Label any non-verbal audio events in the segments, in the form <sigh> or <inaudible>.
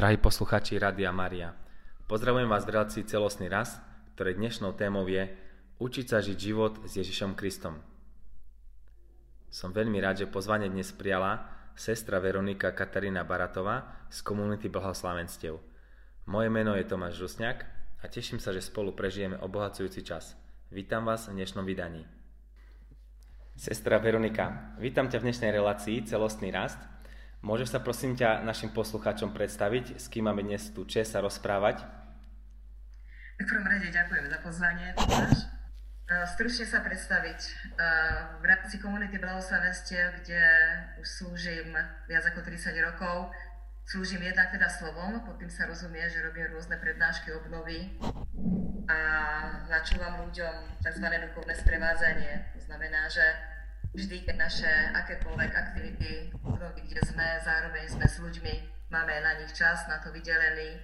Drahí posluchači Radia Maria, pozdravujem vás v relácii Celostný rast, ktorej dnešnou témou je Učiť sa žiť život s Ježišom Kristom. Som veľmi rád, že pozvanie dnes prijala sestra Veronika Katarína Baratová z komunity Blahoslavenstiev. Moje meno je Tomáš Žusňák a teším sa, že spolu prežijeme obohacujúci čas. Vítam vás v dnešnom vydaní. Sestra Veronika, vítam ťa v dnešnej relácii Celostný rast – Môžeš sa prosím ťa našim poslucháčom predstaviť, s kým máme dnes tu čest sa rozprávať? V prvom rade ďakujem za pozvanie. E, stručne sa predstaviť. E, v rámci komunity Blahoslavenstiev, kde už slúžim viac ako 30 rokov, slúžim jednak teda slovom, pod tým sa rozumie, že robím rôzne prednášky obnovy a načúvam ľuďom tzv. duchovné sprevádzanie. To znamená, že vždy, keď naše akékoľvek aktivity, kde sme, zároveň sme s ľuďmi, máme na nich čas, na to vydelený,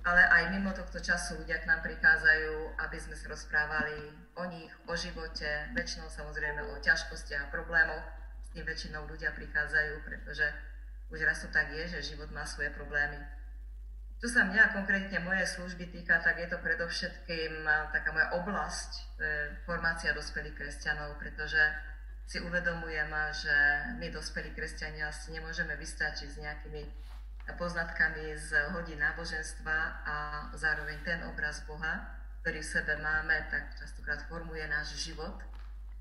ale aj mimo tohto času ľudia k nám prichádzajú, aby sme sa rozprávali o nich, o živote, väčšinou samozrejme o ťažkostiach a problémoch. S tým väčšinou ľudia prichádzajú, pretože už raz to tak je, že život má svoje problémy. Čo sa mňa konkrétne moje služby týka, tak je to predovšetkým taká moja oblasť, formácia dospelých kresťanov, pretože si uvedomujem, že my dospelí kresťania si nemôžeme vystačiť s nejakými poznatkami z hodín náboženstva a zároveň ten obraz Boha, ktorý v sebe máme, tak častokrát formuje náš život.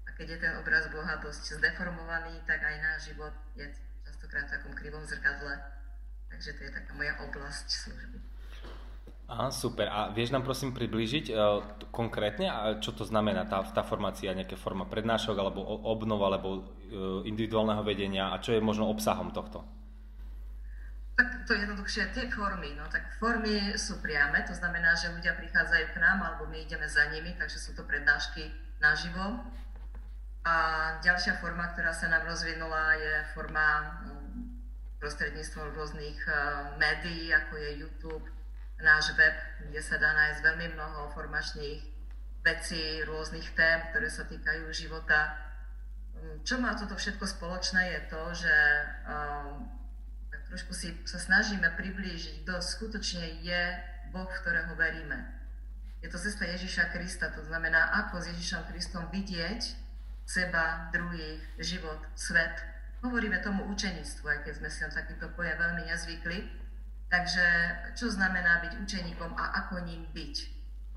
A keď je ten obraz Boha dosť zdeformovaný, tak aj náš život je častokrát v takom krivom zrkadle. Takže to je taká moja oblasť služby. Aha, super. A vieš nám prosím priblížiť uh, konkrétne, a čo to znamená tá, tá formácia, nejaká forma prednášok, alebo obnova, alebo uh, individuálneho vedenia a čo je možno obsahom tohto? Tak to jednoduchšie, tie formy, no tak formy sú priame, to znamená, že ľudia prichádzajú k nám, alebo my ideme za nimi, takže sú to prednášky naživo. A ďalšia forma, ktorá sa nám rozvinula, je forma um, prostredníctvom rôznych uh, médií, ako je YouTube, náš web, kde sa dá nájsť veľmi mnoho formačných vecí, rôznych tém, ktoré sa týkajú života. Čo má toto všetko spoločné je to, že um, trošku si sa snažíme priblížiť, kto skutočne je Boh, v ktorého veríme. Je to cesta Ježiša Krista, to znamená, ako s Ježišom Kristom vidieť seba, druhých, život, svet. Hovoríme tomu učenictvu, aj keď sme si na takýto pojem veľmi nezvykli, Takže čo znamená byť učeníkom a ako ním byť?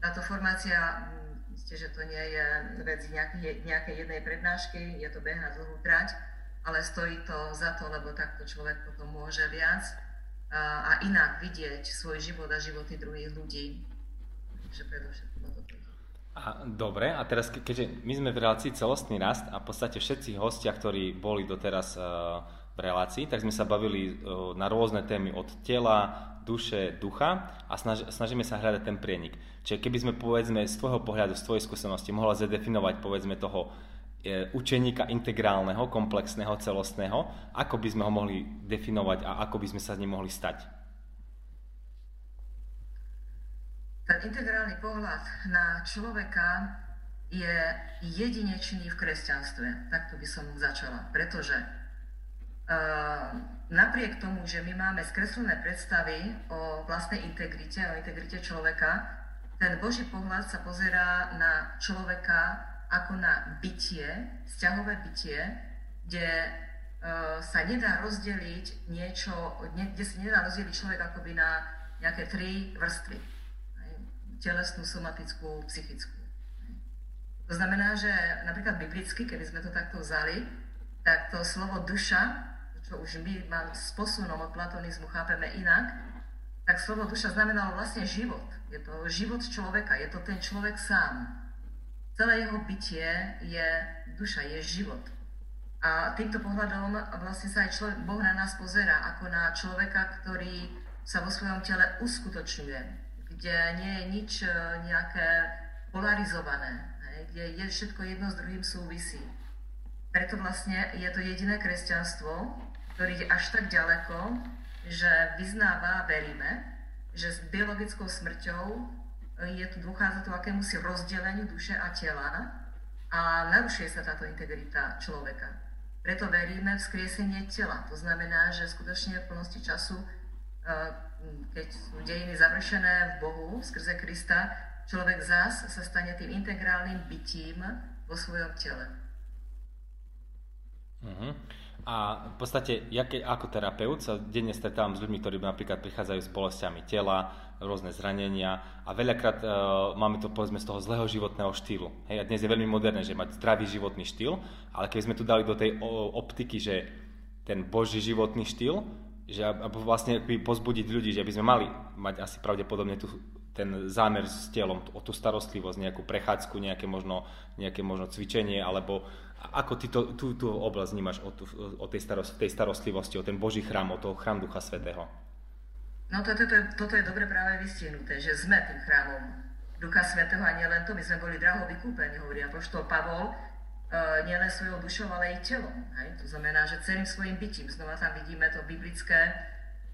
Táto formácia, hm, že to nie je vec nejakej, nejakej jednej prednášky, je to beh na dlhú trať, ale stojí to za to, lebo takto človek potom môže viac a inak vidieť svoj život a životy druhých ľudí. Takže predovšetkým to a, dobre, a teraz ke, keďže my sme v relácii celostný rast a v podstate všetci hostia, ktorí boli doteraz uh, relácii, tak sme sa bavili na rôzne témy od tela, duše, ducha a snaž, snažíme sa hľadať ten prienik. Čiže keby sme povedzme z tvojho pohľadu, z tvojej skúsenosti mohla zadefinovať povedzme toho e, učeníka integrálneho, komplexného, celostného, ako by sme ho mohli definovať a ako by sme sa s ním mohli stať? Ten integrálny pohľad na človeka je jedinečný v kresťanstve. Takto by som začala. Pretože napriek tomu, že my máme skreslené predstavy o vlastnej integrite, o integrite človeka, ten Boží pohľad sa pozerá na človeka ako na bytie, vzťahové bytie, kde uh, sa nedá rozdeliť niečo, kde sa nedá rozdeliť človek akoby na nejaké tri vrstvy. Telesnú, somatickú, psychickú. To znamená, že napríklad biblicky, keby sme to takto vzali, tak to slovo duša čo už my mám s posunom od platonizmu chápeme inak, tak slovo duša znamenalo vlastne život. Je to život človeka, je to ten človek sám. Celé jeho bytie je duša, je život. A týmto pohľadom vlastne sa aj človek, Boh na nás pozera ako na človeka, ktorý sa vo svojom tele uskutočňuje, kde nie je nič e, nejaké polarizované, kde je všetko jedno s druhým súvisí. Preto vlastne je to jediné kresťanstvo, ktorý ide až tak ďaleko, že vyznáva a veríme, že s biologickou smrťou e, je tu dochádza to akémusi rozdeleniu duše a tela a narušuje sa táto integrita človeka. Preto veríme v skriesenie tela. To znamená, že skutočne v plnosti času e, keď sú dejiny završené v Bohu skrze Krista, človek zás sa stane tým integrálnym bytím vo svojom tele. Uh-huh. A v podstate, ja keď ako terapeut sa denne stretávam s ľuďmi, ktorí napríklad prichádzajú s bolestiami tela, rôzne zranenia a veľakrát uh, máme to povedzme z toho zlého životného štýlu. Hej, a dnes je veľmi moderné, že mať zdravý životný štýl, ale keby sme tu dali do tej optiky, že ten boží životný štýl, že aby vlastne by pozbudiť ľudí, že by sme mali mať asi pravdepodobne tu ten zámer s telom, o tú starostlivosť, nejakú prechádzku, nejaké možno, nejaké možno cvičenie, alebo ako ty to, tú, tú oblasť vnímaš o, o tej, starost, tej starostlivosti, o ten Boží chrám, o toho chrám Ducha Svetého? No toto, toto, toto je dobre práve vystihnuté, že sme tým chrámom Ducha Svetého a nielen to, my sme boli draho vykúpení, hovorí apoštol Pavol, uh, nielen svojou dušou, ale aj telom. Hej? To znamená, že celým svojim bytím, znova tam vidíme to biblické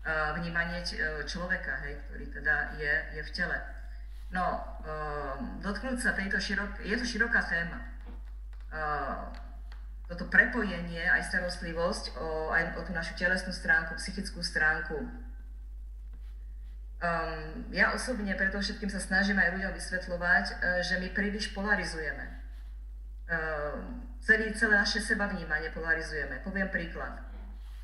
uh, vnímanie uh, človeka, hej, ktorý teda je, je v tele. No, uh, dotknúť sa tejto širok, je to široká téma toto prepojenie, aj starostlivosť o, aj o tú našu telesnú stránku, psychickú stránku. Um, ja osobne preto všetkým sa snažím aj ľuďom vysvetľovať, uh, že my príliš polarizujeme. Uh, celý, celé naše seba vnímanie polarizujeme. Poviem príklad.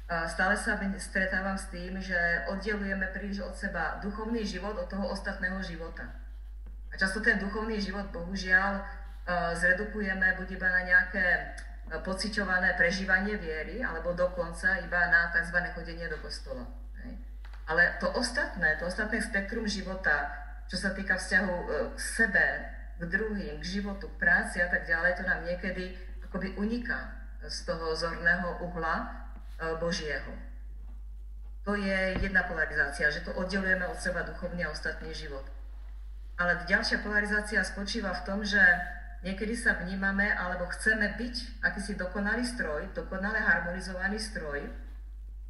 Uh, stále sa stretávam s tým, že oddelujeme príliš od seba duchovný život od toho ostatného života. A často ten duchovný život, bohužiaľ, zredukujeme buď iba na nejaké pociťované prežívanie viery, alebo dokonca iba na tzv. chodenie do kostola. Ale to ostatné, to ostatné spektrum života, čo sa týka vzťahu e, k sebe, k druhým, k životu, k práci a tak ďalej, to nám niekedy akoby uniká z toho zorného uhla Božieho. To je jedna polarizácia, že to oddelujeme od seba duchovný a ostatný život. Ale ďalšia polarizácia spočíva v tom, že Niekedy sa vnímame alebo chceme byť akýsi dokonalý stroj, dokonale harmonizovaný stroj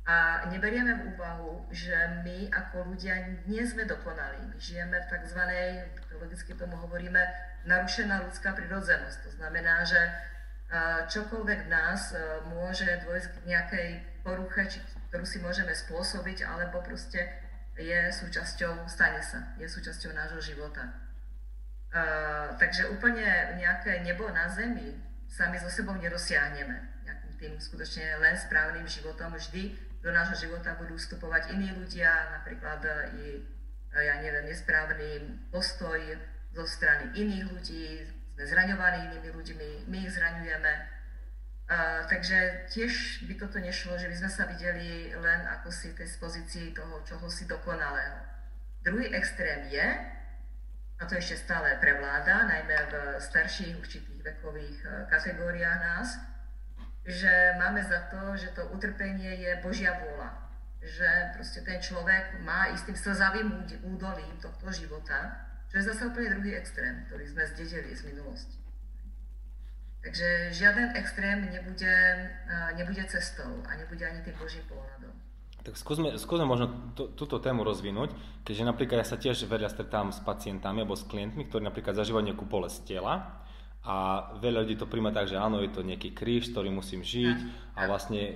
a neberieme v úvahu, že my ako ľudia nie sme dokonalí. My žijeme v tzv. logicky tomu hovoríme, narušená ľudská prirodzenosť. To znamená, že čokoľvek v nás môže dôjsť k nejakej poruche, ktorú si môžeme spôsobiť, alebo proste je súčasťou, stane sa, je súčasťou nášho života. Uh, takže úplne nejaké nebo na zemi sami so sebou nedosiahneme. Nejakým tým skutočne len správnym životom vždy do nášho života budú vstupovať iní ľudia, napríklad i, ja neviem, nesprávny postoj zo strany iných ľudí, sme zraňovaní inými ľuďmi, my ich zraňujeme. Uh, takže tiež by toto nešlo, že by sme sa videli len ako si tej pozícii toho si dokonalého. Druhý extrém je, a to ešte stále prevláda, najmä v starších určitých vekových e, kategóriách nás, že máme za to, že to utrpenie je Božia vôľa. Že proste ten človek má istým slzavým údolím tohto života, čo je zase úplne druhý extrém, ktorý sme zdedili z minulosti. Takže žiaden extrém nebude, e, nebude cestou a nebude ani tým Božím pohľadom. Tak skúsme, skúsme možno to, túto tému rozvinúť, keďže napríklad ja sa tiež veľa stretám s pacientami alebo s klientmi, ktorí napríklad zažívajú nejakú bolesť tela a veľa ľudí to príjma tak, že áno, je to nejaký kríž, ktorý musím žiť a vlastne e,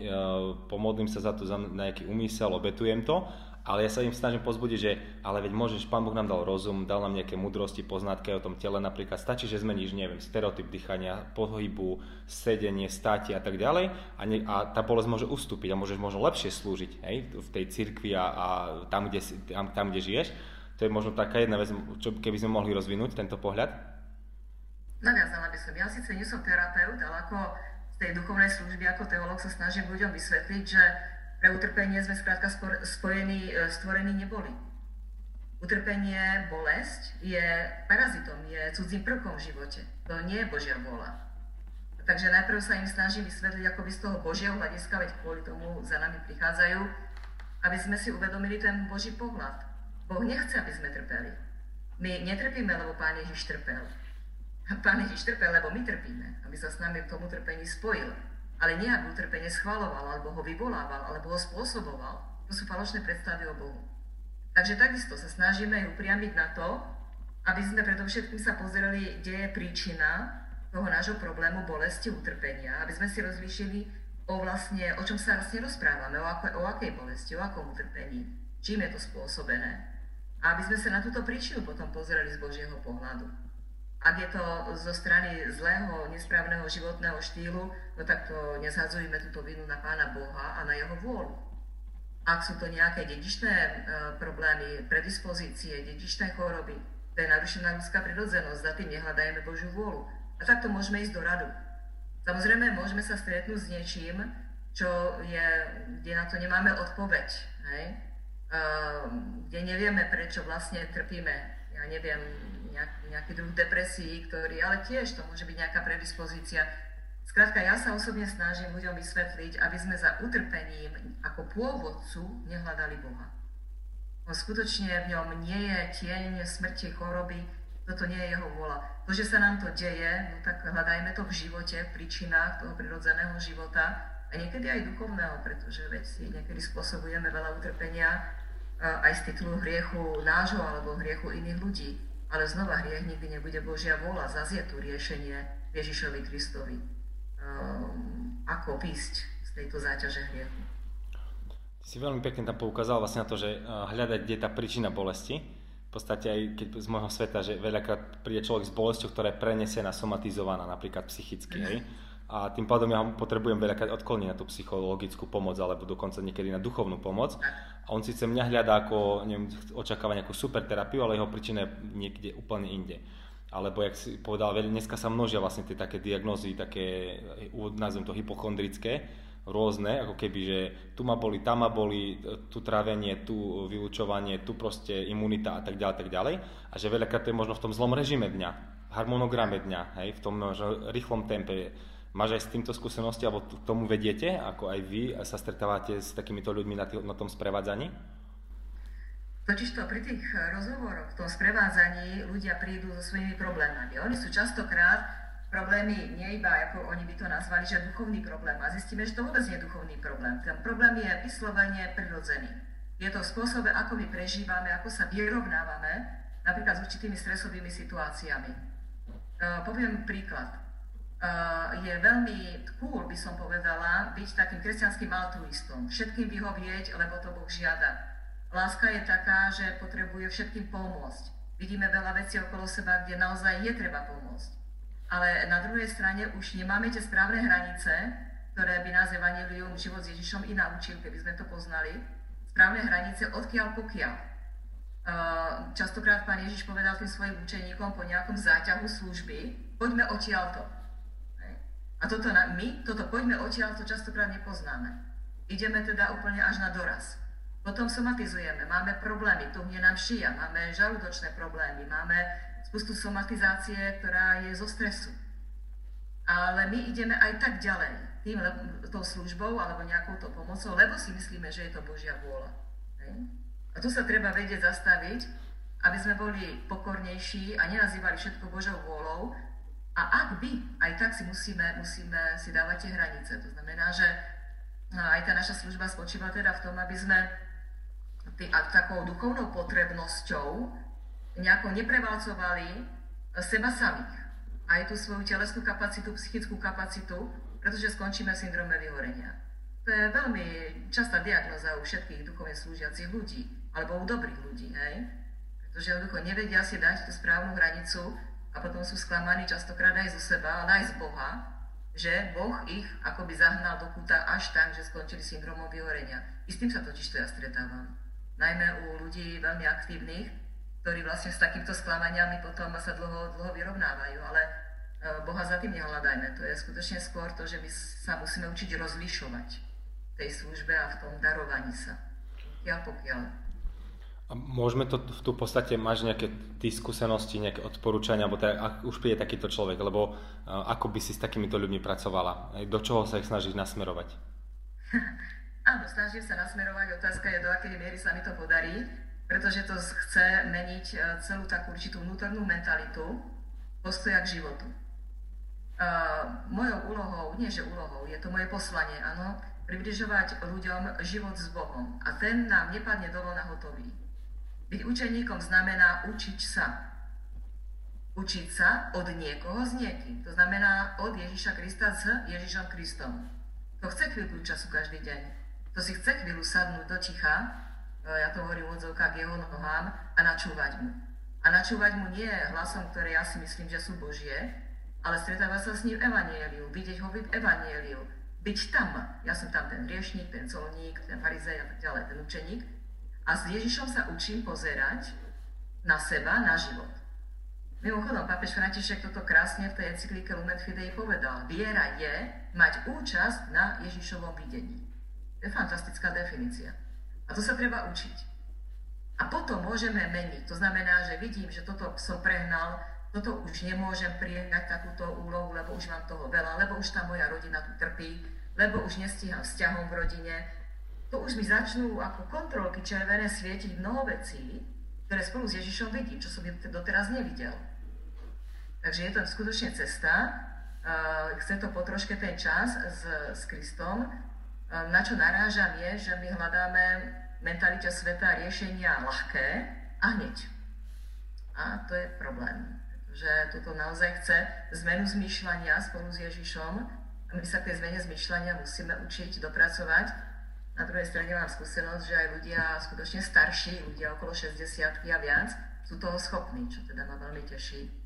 pomodlím sa za to, za nejaký úmysel, obetujem to ale ja sa im snažím pozbudiť, že ale veď môžeš, Pán Boh nám dal rozum, dal nám nejaké mudrosti, poznatky o tom tele, napríklad stačí, že zmeníš, neviem, stereotyp dýchania, pohybu, sedenie, státie a tak ďalej a, ne, a tá bolesť môže ustúpiť a môžeš možno lepšie slúžiť hej, v tej cirkvi a, a tam, kde, tam, tam, kde žiješ. To je možno taká jedna vec, čo, keby sme mohli rozvinúť tento pohľad. Naviazala by som. Ja síce nie som terapeut, ale ako z tej duchovnej služby ako teológ sa snažím ľuďom vysvetliť, že pre utrpenie sme skrátka spojení, e, stvorení neboli. Utrpenie, bolesť je parazitom, je cudzím prvkom v živote. To nie je Božia vôľa. Takže najprv sa im snažím vysvetliť ako by z toho Božieho hľadiska, veď kvôli tomu za nami prichádzajú, aby sme si uvedomili ten Boží pohľad. Boh nechce, aby sme trpeli. My netrpíme, lebo Pán Ježiš trpel. Pán Ježiš trpel, lebo my trpíme, aby sa s nami k tomu trpení spojil ale nejak utrpenie schvaloval, alebo ho vyvolával, alebo ho spôsoboval. To sú falošné predstavy o Bohu. Takže takisto sa snažíme ju upriamiť na to, aby sme predovšetkým sa pozreli, kde je príčina toho nášho problému bolesti, utrpenia, aby sme si rozlíšili o vlastne, o čom sa vlastne rozprávame, o, ako, o akej bolesti, o akom utrpení. čím je to spôsobené. A aby sme sa na túto príčinu potom pozreli z Božieho pohľadu. Ak je to zo strany zlého, nesprávneho životného štýlu, no tak to nezhadzujeme túto vinu na Pána Boha a na jeho vôľu. Ak sú to nejaké dedičné e, problémy, predispozície, dedičné choroby, to je narušená ľudská prirodzenosť, za tým nehľadajme Božiu vôľu. A takto môžeme ísť do radu. Samozrejme, môžeme sa stretnúť s niečím, čo je, kde na to nemáme odpoveď. Hej? Uh, kde nevieme, prečo vlastne trpíme. Ja neviem, nejak, nejaký druh depresí, ktorý, ale tiež to môže byť nejaká predispozícia. Skrátka, ja sa osobne snažím ľuďom vysvetliť, aby sme za utrpením ako pôvodcu nehľadali Boha. On skutočne v ňom nie je tieň smrti, choroby, toto nie je jeho vôľa. To, že sa nám to deje, no tak hľadajme to v živote, v príčinách toho prirodzeného života a niekedy aj duchovného, pretože veď si niekedy spôsobujeme veľa utrpenia aj z titulu hriechu nášho alebo hriechu iných ľudí. Ale znova hriech nikdy nebude Božia vôľa, zase je tu riešenie Ježišovi Kristovi. Um, ako písť z tejto záťaže hriechu. Si veľmi pekne tam poukázal vlastne na to, že hľadať, kde je tá príčina bolesti. V podstate aj keď z môjho sveta, že veľakrát príde človek s bolesťou, ktorá je prenesená, somatizovaná, napríklad psychicky. Hej? A tým pádom ja potrebujem veľakrát odkloniť na tú psychologickú pomoc, alebo dokonca niekedy na duchovnú pomoc. A on síce mňa hľadá ako, neviem, očakáva nejakú super terapiu, ale jeho príčina je niekde úplne inde. Alebo, jak si povedal, dneska sa množia vlastne tie také diagnózy, také, nazvem to hypochondrické, rôzne, ako keby, že tu ma boli, tam ma boli, tu trávenie, tu vylúčovanie, tu proste imunita a tak ďalej, tak ďalej. A že veľakrát to je možno v tom zlom režime dňa, harmonograme dňa, hej, v tom rýchlom tempe. Máš aj s týmto skúsenosti, alebo k tomu vediete, ako aj vy sa stretávate s takýmito ľuďmi na, tý, na tom sprevádzaní? Totiž to pri tých rozhovoroch, v tom sprevádzaní ľudia prídu so svojimi problémami. Oni sú častokrát problémy nie iba, ako oni by to nazvali, že duchovný problém. A zistíme, že to vôbec nie je duchovný problém. Ten problém je vyslovene prirodzený. Je to v spôsobe, ako my prežívame, ako sa vyrovnávame napríklad s určitými stresovými situáciami. Uh, poviem príklad. Uh, je veľmi cool, by som povedala, byť takým kresťanským altruistom. Všetkým vyhovieť, lebo to Boh žiada. Láska je taká, že potrebuje všetkým pomôcť. Vidíme veľa vecí okolo seba, kde naozaj je treba pomôcť ale na druhej strane už nemáme tie správne hranice, ktoré by nás Evangelium život s Ježišom i naučil, keby sme to poznali. Správne hranice odkiaľ pokiaľ. Častokrát pán Ježiš povedal tým svojim učeníkom po nejakom záťahu služby, poďme odtiaľto. A toto na, my, toto poďme odtiaľto častokrát nepoznáme. Ideme teda úplne až na doraz. Potom somatizujeme, máme problémy, tuhne nám šia, máme žalúdočné problémy, máme spustu somatizácie, ktorá je zo stresu. Ale my ideme aj tak ďalej, tým, tou službou alebo nejakou to pomocou, lebo si myslíme, že je to Božia vôľa. A tu sa treba vedieť zastaviť, aby sme boli pokornejší a nenazývali všetko Božou vôľou. A ak by, aj tak si musíme, musíme si dávať tie hranice. To znamená, že aj tá naša služba spočíva teda v tom, aby sme tý, takou duchovnou potrebnosťou nejako neprevalcovali seba samých. Aj tú svoju telesnú kapacitu, psychickú kapacitu, pretože skončíme v syndrome vyhorenia. To je veľmi častá diagnoza u všetkých duchovne slúžiacich ľudí, alebo u dobrých ľudí, hej? Pretože jednoducho nevedia si dať tú správnu hranicu a potom sú sklamaní častokrát aj zo seba, ale aj z Boha, že Boh ich akoby zahnal do kúta až tak, že skončili syndromom vyhorenia. I s tým sa totiž to ja stretávam. Najmä u ľudí veľmi aktívnych, ktorí vlastne s takýmto sklamaniami potom sa dlho, dlho vyrovnávajú. Ale e, Boha za tým nehľadajme. To je skutočne skôr to, že my sa musíme učiť rozlišovať v tej službe a v tom darovaní sa. Pokiaľ, pokiaľ. A môžeme to v tu podstate, máš nejaké ty skúsenosti, nejaké odporúčania, alebo tak, ak už príde takýto človek, lebo uh, ako by si s takýmito ľuďmi pracovala? Do čoho sa ich snažíš nasmerovať? <laughs> Áno, snažím sa nasmerovať. Otázka je, do akej miery sa mi to podarí pretože to chce meniť e, celú takú určitú vnútornú mentalitu postoja k životu. Uh, mojou úlohou, nie že úlohou, je to moje poslanie, áno, približovať ľuďom život s Bohom. A ten nám nepadne dolo na hotový. Byť učeníkom znamená učiť sa. Učiť sa od niekoho s niekým. To znamená od Ježiša Krista s Ježišom Kristom. To chce chvíľku času každý deň. To si chce chvíľu sadnúť do ticha, ja to hovorím odzovka k jeho nohám a načúvať mu. A načúvať mu nie hlasom, ktoré ja si myslím, že sú Božie, ale stretávať sa s ním v evanieliu, vidieť ho v evanieliu, byť tam. Ja som tam ten riešnik, ten colník, ten farizej a tak ďalej, ten učeník. A s Ježišom sa učím pozerať na seba, na život. Mimochodom, pápež František toto krásne v tej encyklike Lumen Fidei povedal. Viera je mať účasť na Ježišovom videní. To je fantastická definícia. A to sa treba učiť. A potom môžeme meniť. To znamená, že vidím, že toto som prehnal, toto už nemôžem prijať takúto úlohu, lebo už mám toho veľa, lebo už tá moja rodina tu trpí, lebo už nestíham vzťahom v rodine. To už mi začnú ako kontrolky červené svietiť mnoho vecí, ktoré spolu s Ježišom vidím, čo som doteraz nevidel. Takže je to skutočne cesta, chce to potroške ten čas s, s Kristom. Na čo narážam je, že my hľadáme mentalite sveta riešenia ľahké a hneď. A to je problém. Že toto naozaj chce zmenu zmýšľania spolu s Ježišom. My sa k tej zmene zmýšľania musíme učiť, dopracovať. Na druhej strane mám skúsenosť, že aj ľudia skutočne starší, ľudia okolo 60 a viac, sú toho schopní, čo teda ma veľmi teší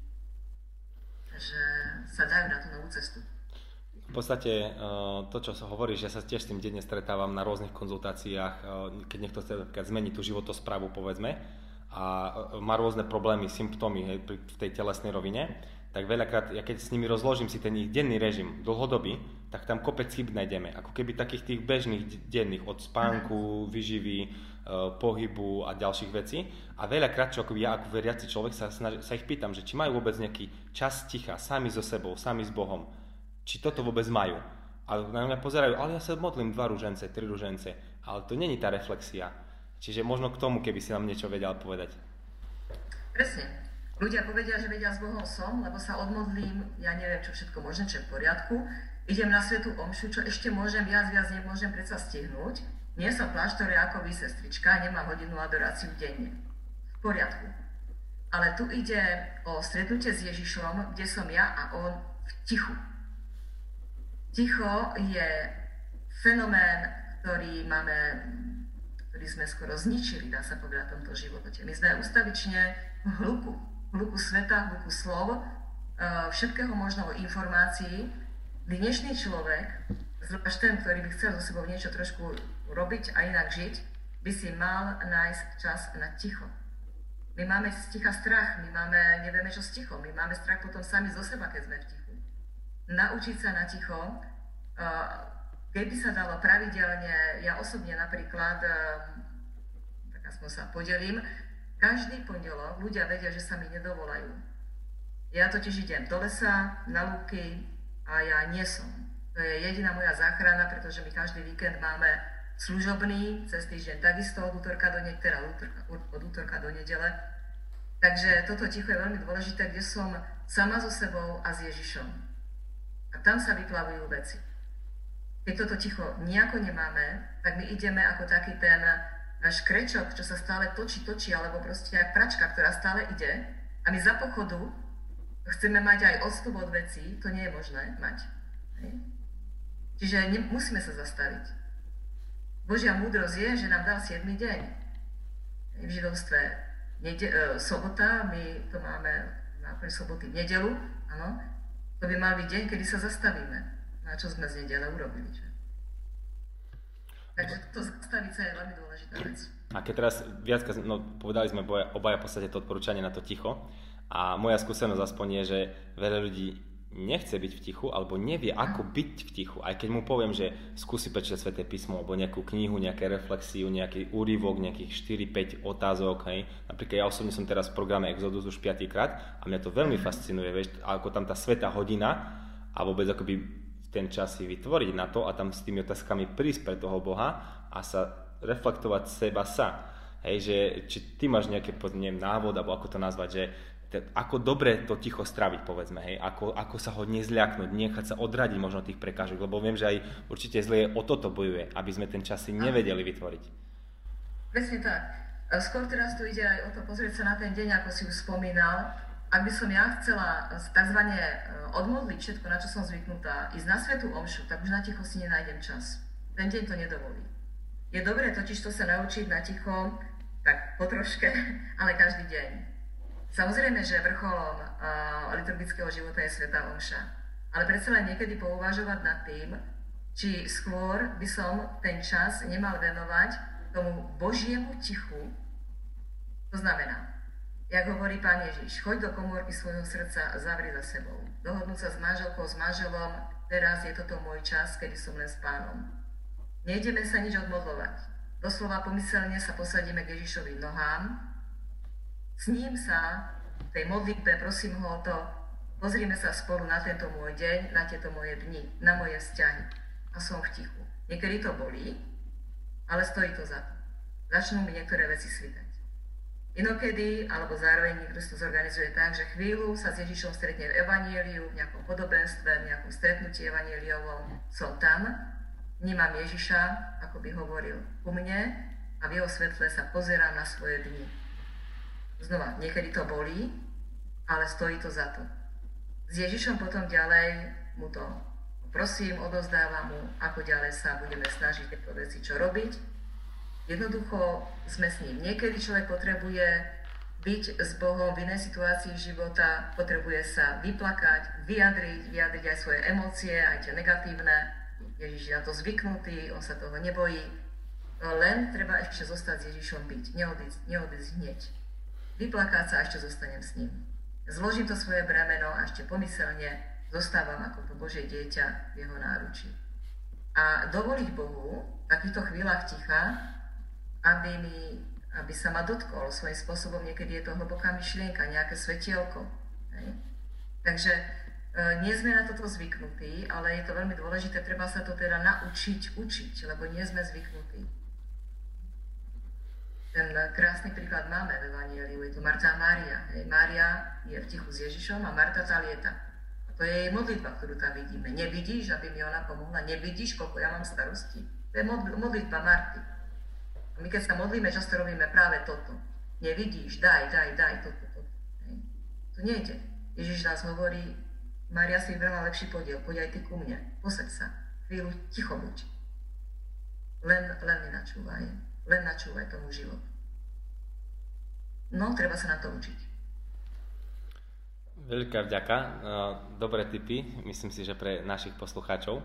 že sa dajú na tú novú cestu. V podstate e, to, čo sa že ja sa tiež s tým denne stretávam na rôznych konzultáciách, e, keď niekto chce zmeniť tú životosprávu, povedzme, a e, má rôzne problémy, symptómy hej, v tej telesnej rovine, tak veľakrát, ja keď s nimi rozložím si ten ich denný režim dlhodobý, tak tam kopec chyb nájdeme. Ako keby takých tých bežných denných, od spánku, vyživy, pohybu a ďalších vecí. A veľakrát, čo ako ja ako veriaci človek sa, snaž, sa ich pýtam, že či majú vôbec nejaký čas ticha, sami so sebou, sami s Bohom. Či toto vôbec majú. A na mňa pozerajú, ale ja sa modlím dva ružence, tri ružence. Ale to není tá reflexia. Čiže možno k tomu, keby si nám niečo vedel povedať. Presne. Ľudia povedia, že vedia s Bohom som, lebo sa odmodlím, ja neviem, čo všetko možné, čo je v poriadku. Idem na svetu omšu, čo ešte môžem, viac, viac nemôžem predsa stihnúť. Nie som kláštore ako vy, sestrička, nemám hodinu adoráciu denne. V poriadku. Ale tu ide o stretnutie s Ježišom, kde som ja a on v tichu. Ticho je fenomén, ktorý máme, ktorý sme skoro zničili, dá sa povedať, v tomto živote. My sme ustavične v hluku, v hluku sveta, v hluku slov, eh, všetkého možného informácií. Dnešný človek, zvlášť ten, ktorý by chcel so sebou niečo trošku robiť a inak žiť, by si mal nájsť čas na ticho. My máme z ticha strach, my máme, nevieme čo s ticho, my máme strach potom sami zo seba, keď sme v tichu. Naučiť sa na ticho, keby sa dalo pravidelne, ja osobne napríklad, tak aspoň sa podelím, každý pondelok ľudia vedia, že sa mi nedovolajú. Ja totiž idem do lesa, na lúky a ja nie som. To je jediná moja záchrana, pretože my každý víkend máme služobný cez týždeň takisto od útorka do teda od útorka do nedele. Takže toto ticho je veľmi dôležité, kde som sama so sebou a s Ježišom. A tam sa vyplavujú veci. Keď toto ticho nejako nemáme, tak my ideme ako taký ten náš krečok, čo sa stále točí, točí, alebo proste jak pračka, ktorá stále ide. A my za pochodu chceme mať aj odstup od vecí, to nie je možné mať. Čiže ne, musíme sa zastaviť. Božia múdrosť je, že nám dal 7. deň. V židovstve nede- e, sobota, my to máme na soboty v nedelu, áno, to by mal byť deň, kedy sa zastavíme. Na čo sme z nedele urobili. Že? Takže to zastaviť sa je veľmi dôležitá vec. A keď teraz viac, no povedali sme obaja v podstate to odporúčanie na to ticho a moja skúsenosť aspoň je, že veľa ľudí nechce byť v tichu alebo nevie, ako byť v tichu. Aj keď mu poviem, že skúsi prečítať Sveté písmo alebo nejakú knihu, nejaké reflexiu, nejaký úryvok, nejakých 4-5 otázok. Hej. Napríklad ja osobne som teraz v programe Exodus už 5 krát a mňa to veľmi fascinuje, vieš, ako tam tá sveta hodina a vôbec akoby ten čas si vytvoriť na to a tam s tými otázkami prísť pre toho Boha a sa reflektovať seba sa. Hej, že či ty máš nejaký neviem, návod, alebo ako to nazvať, že ako dobre to ticho straviť, povedzme, hej, ako, ako sa ho nezľaknúť, nechať sa odradiť možno tých prekážok, lebo viem, že aj určite zle o toto bojuje, aby sme ten čas si nevedeli vytvoriť. Presne tak. Skôr teraz tu ide aj o to pozrieť sa na ten deň, ako si už spomínal. Ak by som ja chcela tzv. E, odmodliť všetko, na čo som zvyknutá, ísť na svetú omšu, tak už na ticho si nenájdem čas. Ten deň to nedovolí. Je dobré totiž to sa naučiť na ticho, tak po troške, <laughs> ale každý deň. Samozrejme, že vrcholom uh, liturgického života je Sveta Omša. Ale predsa len niekedy pouvažovať nad tým, či skôr by som ten čas nemal venovať tomu Božiemu tichu. To znamená, jak hovorí pán Ježiš, choď do komórky svojho srdca a zavri za sebou. Dohodnúť sa s manželkou, s manželom, teraz je toto môj čas, kedy som len s pánom. Nejdeme sa nič odmodlovať. Doslova pomyselne sa posadíme k Ježišovým nohám, s ním sa v tej modlitbe prosím ho o to, pozrime sa spolu na tento môj deň, na tieto moje dni, na moje vzťahy. A som v tichu. Niekedy to bolí, ale stojí to za to. Začnú mi niektoré veci svítať. Inokedy, alebo zároveň niekto to zorganizuje tak, že chvíľu sa s Ježišom stretne v Evanieliu, v nejakom podobenstve, v nejakom stretnutí Evanieliovom. Som tam, vnímam Ježiša, ako by hovoril ku mne a v jeho svetle sa pozerám na svoje dni. Znova, niekedy to bolí, ale stojí to za to. S Ježišom potom ďalej mu to prosím, odozdávam mu, ako ďalej sa budeme snažiť tieto veci čo robiť. Jednoducho sme s ním. Niekedy človek potrebuje byť s Bohom v inej situácii života, potrebuje sa vyplakať, vyjadriť, vyjadriť aj svoje emócie, aj tie negatívne. Ježiš je na to zvyknutý, on sa toho nebojí. Len treba ešte zostať s Ježišom byť, neodísť, neodísť hneď vyplakať sa a ešte zostanem s ním. Zložím to svoje bremeno a ešte pomyselne zostávam ako to Božie dieťa v jeho náručí. A dovoliť Bohu v takýchto chvíľach ticha, aby, mi, aby sa ma dotkol svojím spôsobom, niekedy je to hlboká myšlienka, nejaké svetielko. Hej? Takže e, nie sme na toto zvyknutí, ale je to veľmi dôležité, treba sa to teda naučiť učiť, lebo nie sme zvyknutí. Ten krásny príklad máme v Evangeliu, je to Marta a Mária. Hej, Mária je v tichu s Ježišom a Marta tá lieta. A to je jej modlitba, ktorú tam vidíme. Nevidíš, aby mi ona pomohla? Nevidíš, koľko ja mám starosti? To je modlitba Marty. A my keď sa modlíme, často robíme práve toto. Nevidíš, daj, daj, daj, toto, toto. Hej. To nejde. Ježiš nás hovorí, Mária si vybrala lepší podiel, poď aj ty ku mne, posaď sa, chvíľu ticho buď. Len, len nenačúvaj. Len načúvaj tomu životu. No, treba sa na to učiť. Veľká vďaka. No, dobré tipy, myslím si, že pre našich poslucháčov.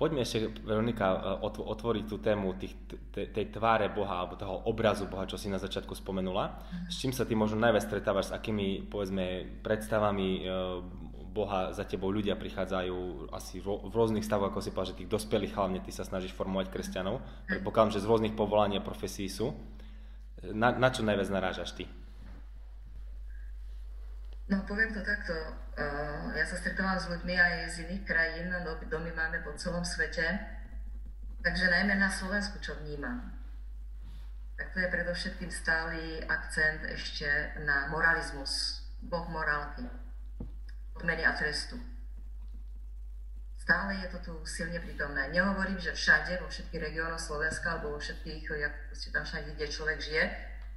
Poďme ešte, Veronika, otvoriť tú tému tých, tej tváre Boha, alebo toho obrazu Boha, čo si na začiatku spomenula. S čím sa ty možno najviac stretávaš, s akými, povedzme, predstavami Boha za tebou ľudia prichádzajú asi v rôznych stavoch, ako si povedal, že tých dospelých hlavne ty sa snažíš formovať kresťanov. Predpokladám, že z rôznych povolaní a profesí sú. Na, na čo najviac narážaš ty? No poviem to takto. Ja sa stretávam s ľuďmi aj z iných krajín, no, domy máme po celom svete. Takže najmä na Slovensku, čo vnímam, tak to je predovšetkým stály akcent ešte na moralizmus, boh morálky odmeny a trestu. Stále je to tu silne prítomné. Nehovorím, že všade, vo všetkých regiónoch Slovenska, alebo vo všetkých, jak tam všade, kde človek žije,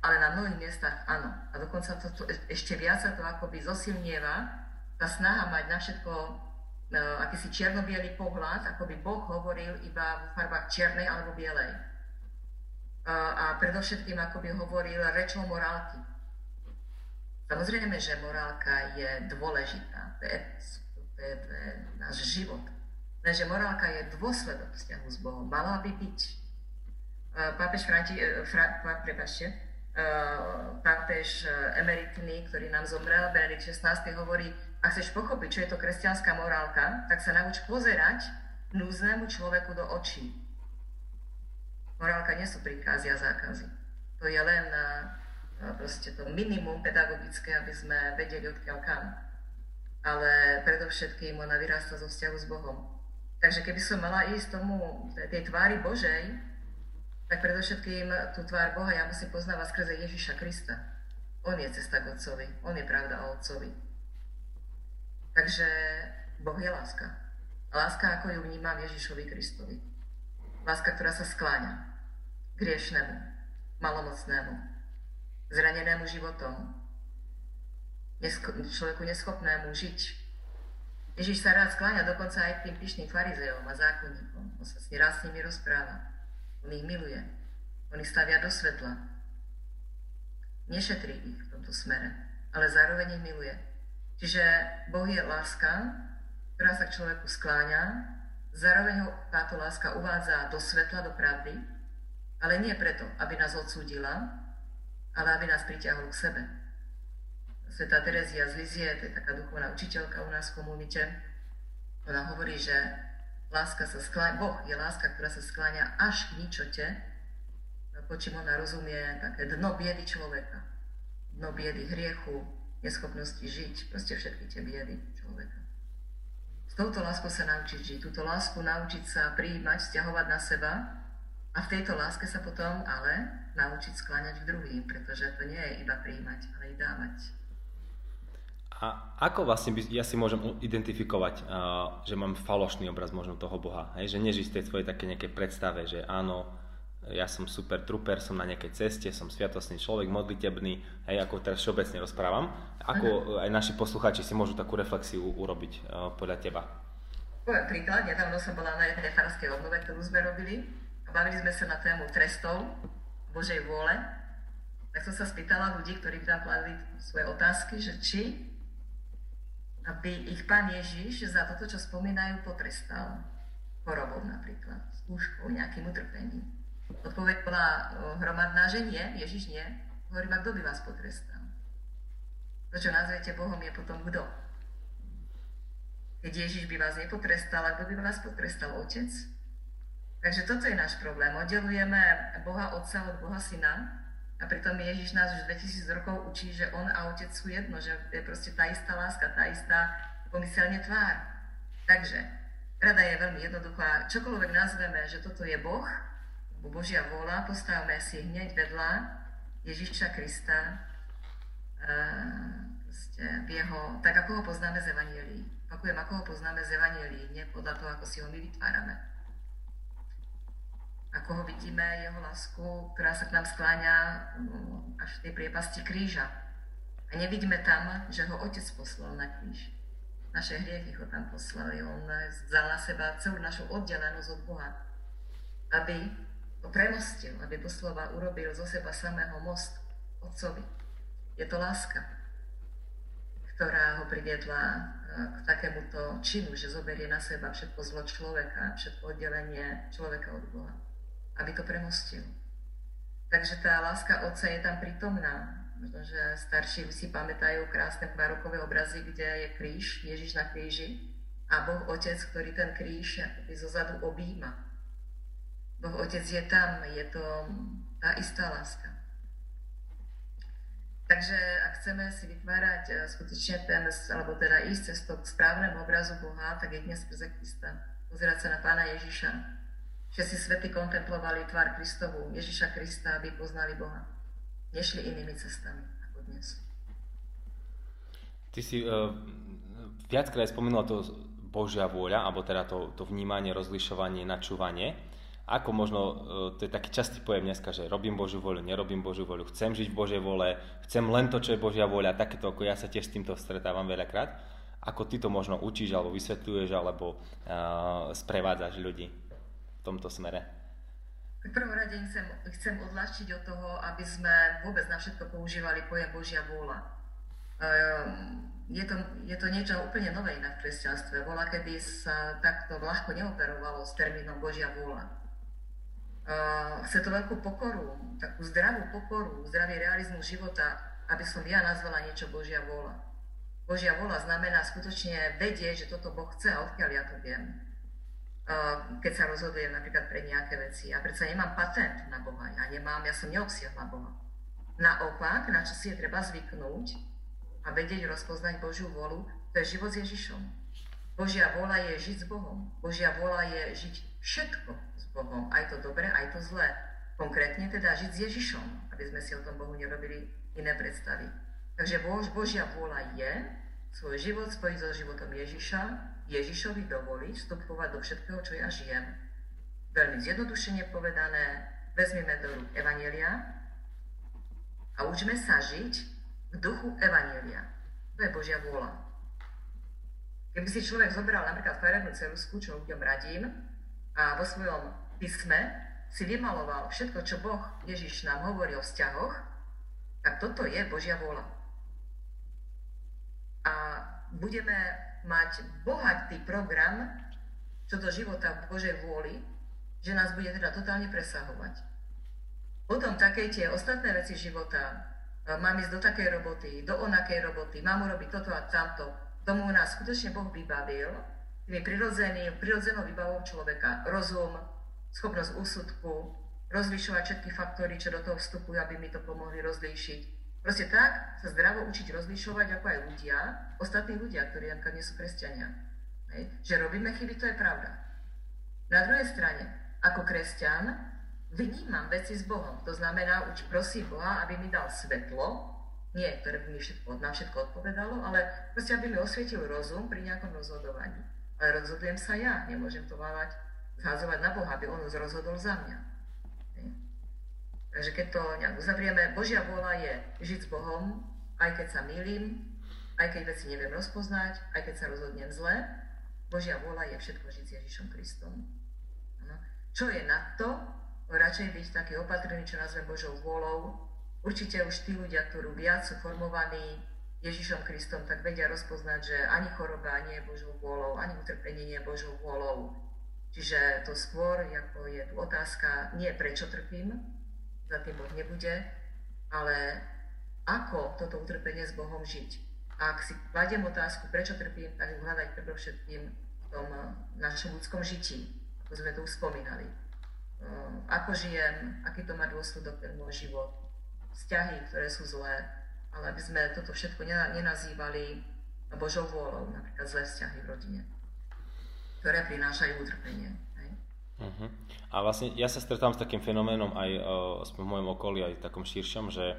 ale na mnohých miestach áno. A dokonca to, to ešte viac sa to akoby zosilnieva, tá snaha mať na všetko uh, akýsi čierno pohľad, ako by Boh hovoril iba v farbách čiernej alebo bielej. Uh, a predovšetkým ako by hovoril rečou morálky. Samozrejme, že morálka je dôležitá, to je, to je, to je náš život. Lenže morálka je dôsledok vzťahu s Bohom. Mala by byť. Pápež Franti, e, Fra, prepašte, e, pápež emeritný, ktorý nám zomrel, Benedikt XVI, hovorí, ak chceš pochopiť, čo je to kresťanská morálka, tak sa nauč pozerať núznemu človeku do očí. Morálka nie sú príkazy a zákazy. To je len proste to minimum pedagogické, aby sme vedeli odkiaľ kam. Ale predovšetkým ona vyrastla zo vzťahu s Bohom. Takže keby som mala ísť tomu, tej tvári Božej, tak predovšetkým tú tvár Boha ja musím poznávať skrze Ježiša Krista. On je cesta k Otcovi, On je pravda o Otcovi. Takže Boh je láska. Láska, ako ju vnímam Ježišovi Kristovi. Láska, ktorá sa skláňa griešnemu, malomocnému, zranenému životom, človeku neschopnému žiť. Ježiš sa rád skláňa dokonca aj k tým pyšným farizejom a zákonníkom. On sa s rád s nimi rozpráva. On ich miluje. On ich stavia do svetla. Nešetrí ich v tomto smere, ale zároveň ich miluje. Čiže Boh je láska, ktorá sa k človeku skláňa, zároveň ho táto láska uvádza do svetla, do pravdy, ale nie preto, aby nás odsúdila, ale aby nás pritiahol k sebe. Sveta Terezia z Lizie, to je taká duchovná učiteľka u nás v komunite, ona hovorí, že láska sa skláňa, Boh je láska, ktorá sa skláňa až k ničote, po čím ona rozumie také dno biedy človeka. Dno biedy hriechu, neschopnosti žiť, proste všetky tie biedy človeka. S touto láskou sa naučiť žiť, túto lásku naučiť sa prijímať, vzťahovať na seba a v tejto láske sa potom ale naučiť skláňať k druhým, pretože to nie je iba prijímať, ale i dávať. A ako vlastne by, ja si môžem identifikovať, uh, že mám falošný obraz možno toho Boha, hej? že nežiť tej svojej také nejaké predstave, že áno, ja som super truper, som na nejakej ceste, som sviatostný človek, modlitebný, hej, ako teraz všeobecne rozprávam. Ako uh-huh. aj naši poslucháči si môžu takú reflexiu urobiť uh, podľa teba? Poviem príklad, nedávno som bola na jednej farskej obnove, ktorú sme robili bavili sme sa na tému trestov Božej vôle. Tak som sa spýtala ľudí, ktorí tam kladli svoje otázky, že či aby ich pán Ježiš za toto, čo spomínajú, potrestal chorobou napríklad, skúškou, nejakým utrpením. Odpoveď bola hromadná, že nie, Ježiš nie. Hovorím, kto by vás potrestal? To, čo nazvete Bohom, je potom kto? Keď Ježiš by vás nepotrestal, a kto by vás potrestal? Otec? Takže toto je náš problém. Oddelujeme Boha Otca od Boha Syna a pritom Ježiš nás už 2000 rokov učí, že On a Otec sú jedno, že je proste tá istá láska, tá istá pomyselne tvár. Takže rada je veľmi jednoduchá. Čokoľvek nazveme, že toto je Boh, Božia vola, postavme si hneď vedľa Ježiša Krista proste v jeho, tak ako ho poznáme z Evanielii. Opakujem, ako ho poznáme z Evanielii, nie podľa toho, ako si ho my vytvárame. Ako ho vidíme, jeho lásku, ktorá sa k nám skláňa mm, až v tej priepasti kríža. A nevidíme tam, že ho Otec poslal na kríž. Naše hriechy ho tam poslali. On vzal na seba celú našu oddelenosť od Boha. Aby ho premostil, aby doslova urobil zo seba samého most otcovi. Je to láska, ktorá ho priviedla e, k takémuto činu, že zoberie na seba všetko zlo človeka, všetko oddelenie človeka od Boha, aby to premostil. Takže tá láska Otca je tam prítomná. Možno, že starší si pamätajú krásne barokové obrazy, kde je kríž, Ježiš na kríži a Boh Otec, ktorý ten kríž akoby zozadu objíma Boh Otec je tam, je to tá istá láska. Takže ak chceme si vytvárať eh, skutočne ten, alebo teda ísť cez to k správnemu obrazu Boha, tak je dnes skrze Krista. Pozerať sa na Pána Ježiša. Všetci svety kontemplovali tvár Kristovu, Ježiša Krista, aby poznali Boha. Nešli inými cestami ako dnes. Ty si uh, viackrát spomenula to Božia vôľa, alebo teda to, to vnímanie, rozlišovanie, načúvanie. Ako možno, e, to je taký častý pojem dneska, že robím Božiu voľu, nerobím Božiu voľu, chcem žiť v Božej vole, chcem len to, čo je Božia voľa, takéto ako ja sa tiež s týmto stretávam veľakrát. Ako ty to možno učíš, alebo vysvetľuješ, alebo uh, sprevádzaš ľudí tomto smere? V prvom rade chcem, chcem odľahčiť od toho, aby sme vôbec na všetko používali pojem Božia vôľa. Um, je to, je to niečo úplne nové inak v kresťanstve. Bola, kedy sa takto ľahko neoperovalo s termínom Božia vôľa chce to veľkú pokoru, takú zdravú pokoru, zdravý realizmus života, aby som ja nazvala niečo Božia vola. Božia vola znamená skutočne vedieť, že toto Boh chce a odkiaľ ja to viem. Keď sa rozhodujem napríklad pre nejaké veci. Ja predsa nemám patent na Boha, ja nemám, ja som neobsiahla Boha. Naopak, na čo si je treba zvyknúť a vedieť rozpoznať Božiu volu, to je život s Ježišom. Božia vola je žiť s Bohom. Božia vola je žiť všetko Bohom, aj to dobré, aj to zlé. Konkrétne teda žiť s Ježišom, aby sme si o tom Bohu nerobili iné predstavy. Takže Bož, Božia vôľa je svoj život spojiť so životom Ježiša, Ježišovi dovoliť vstupovať do všetkého, čo ja žijem. Veľmi zjednodušene povedané, vezmeme do rúk Evanielia a učme sa žiť v duchu Evanielia. To je Božia vôľa. Keby si človek zobral napríklad farebnú cerusku, čo ľuďom radím, a vo svojom písme si vymaloval všetko, čo Boh Ježiš nám hovorí o vzťahoch, tak toto je Božia vôľa. A budeme mať bohatý program čo do života Božej vôli, že nás bude teda totálne presahovať. Potom také tie ostatné veci života, mám ísť do takej roboty, do onakej roboty, mám urobiť toto a tamto, tomu nás skutočne Boh vybavil, tými prirodzenou výbavou človeka, rozum, schopnosť úsudku, rozlišovať všetky faktory, čo do toho vstupujú, aby mi to pomohli rozlíšiť. Proste tak sa zdravo učiť rozlišovať, ako aj ľudia, ostatní ľudia, ktorí napríklad nie sú kresťania. Hej. Že robíme chyby, to je pravda. Na druhej strane, ako kresťan, vnímam veci s Bohom. To znamená, uč, prosím Boha, aby mi dal svetlo, nie, ktoré by mi všetko, na všetko odpovedalo, ale proste, aby mi osvietil rozum pri nejakom rozhodovaní. Ale rozhodujem sa ja, nemôžem to mávať zházovať na Boha, aby On rozhodol za mňa. Takže keď to nejak uzavrieme, Božia vôľa je žiť s Bohom, aj keď sa milím, aj keď veci neviem rozpoznať, aj keď sa rozhodnem zle. Božia vôľa je všetko žiť s Ježišom Kristom. Ano. Čo je na to? Radšej byť taký opatrný, čo nazvem Božou vôľou. Určite už tí ľudia, ktorí viac sú formovaní Ježišom Kristom, tak vedia rozpoznať, že ani choroba nie je Božou vôľou, ani utrpenie nie je Božou vôľou Čiže to skôr ako je tu otázka, nie prečo trpím, za tým Boh nebude, ale ako toto utrpenie s Bohom žiť. Ak si kladiem otázku, prečo trpím, tak ju hľadať predovšetkým v tom našom ľudskom žití, ako sme tu spomínali. Ako žijem, aký to má dôsledok ten môj život, vzťahy, ktoré sú zlé, ale aby sme toto všetko nenazývali Božou vôľou, napríklad zlé vzťahy v rodine ktoré prinášajú utrpenie. Uh-huh. A vlastne ja sa stretám s takým fenoménom aj uh, v mojom okolí, aj v takom širšom, že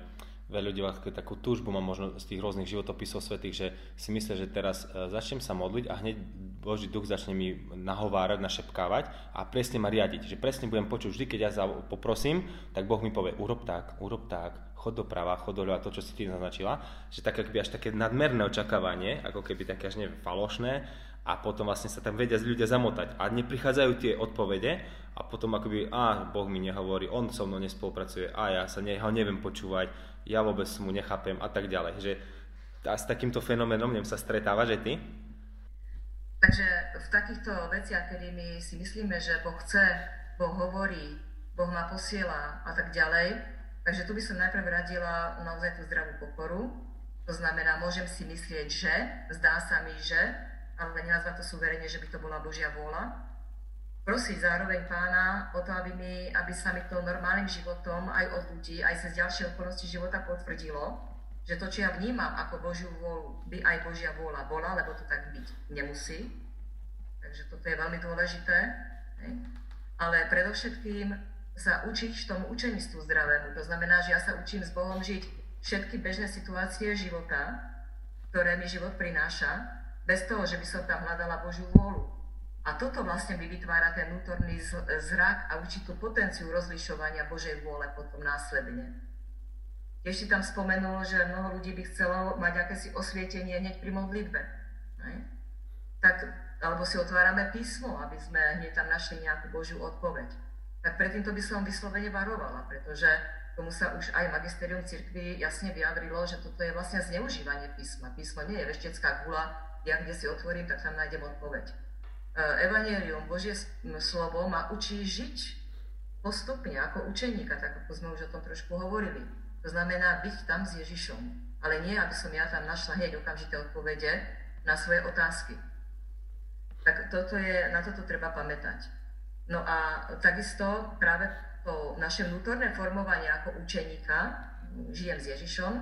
veľa ľudí má takú túžbu, má možno z tých rôznych životopisov svetých, že si myslia, že teraz uh, začnem sa modliť a hneď Boží duch začne mi nahovárať, našepkávať a presne ma riadiť. Že presne budem počuť vždy, keď ja poprosím, tak Boh mi povie, urob tak, urob tak, chod doprava, chod doľava, to, čo si ty naznačila. Že také až také nadmerné očakávanie, ako keby také až neviem, falošné a potom vlastne sa tam vedia ľudia zamotať a neprichádzajú tie odpovede a potom akoby, a Boh mi nehovorí, on so mnou nespolupracuje a ja sa ne, neviem počúvať, ja vôbec mu nechápem a tak ďalej. Že a s takýmto fenoménom neviem, sa stretáva, že ty? Takže v takýchto veciach, kedy my si myslíme, že Boh chce, Boh hovorí, Boh ma posiela a tak ďalej, takže tu by som najprv radila naozaj tú zdravú pokoru. To znamená, môžem si myslieť, že, zdá sa mi, že, ale nenazvať to suverene, že by to bola Božia vôľa. Prosiť zároveň pána o to, aby, mi, aby sa mi to normálnym životom aj od ľudí, aj cez ďalšie okolnosti života potvrdilo, že to, čo ja vnímam ako Božiu vôľu, by aj Božia vôľa bola, lebo to tak byť nemusí. Takže toto je veľmi dôležité. Ale predovšetkým sa učiť tomu učenistvu zdravému. To znamená, že ja sa učím s Bohom žiť všetky bežné situácie života, ktoré mi život prináša, bez toho, že by som tam hľadala Božiu vôľu. A toto vlastne by vytvára ten vnútorný zrak a určitú potenciu rozlišovania Božej vôle potom následne. Ešte tam spomenul, že mnoho ľudí by chcelo mať akési osvietenie hneď pri modlitbe. Ne? Tak, alebo si otvárame písmo, aby sme hneď tam našli nejakú Božiu odpoveď. Tak predtým to by som vyslovene varovala, pretože tomu sa už aj magisterium cirkvi jasne vyjadrilo, že toto je vlastne zneužívanie písma. Písmo nie je veštecká gula, ja kde si otvorím, tak tam nájdem odpoveď. E, Evangelium, Božie slovo ma učí žiť postupne ako učeníka, tak ako sme už o tom trošku hovorili. To znamená byť tam s Ježišom. Ale nie, aby som ja tam našla hneď okamžité odpovede na svoje otázky. Tak toto je, na toto treba pamätať. No a takisto práve to naše vnútorné formovanie ako učeníka, žijem s Ježišom,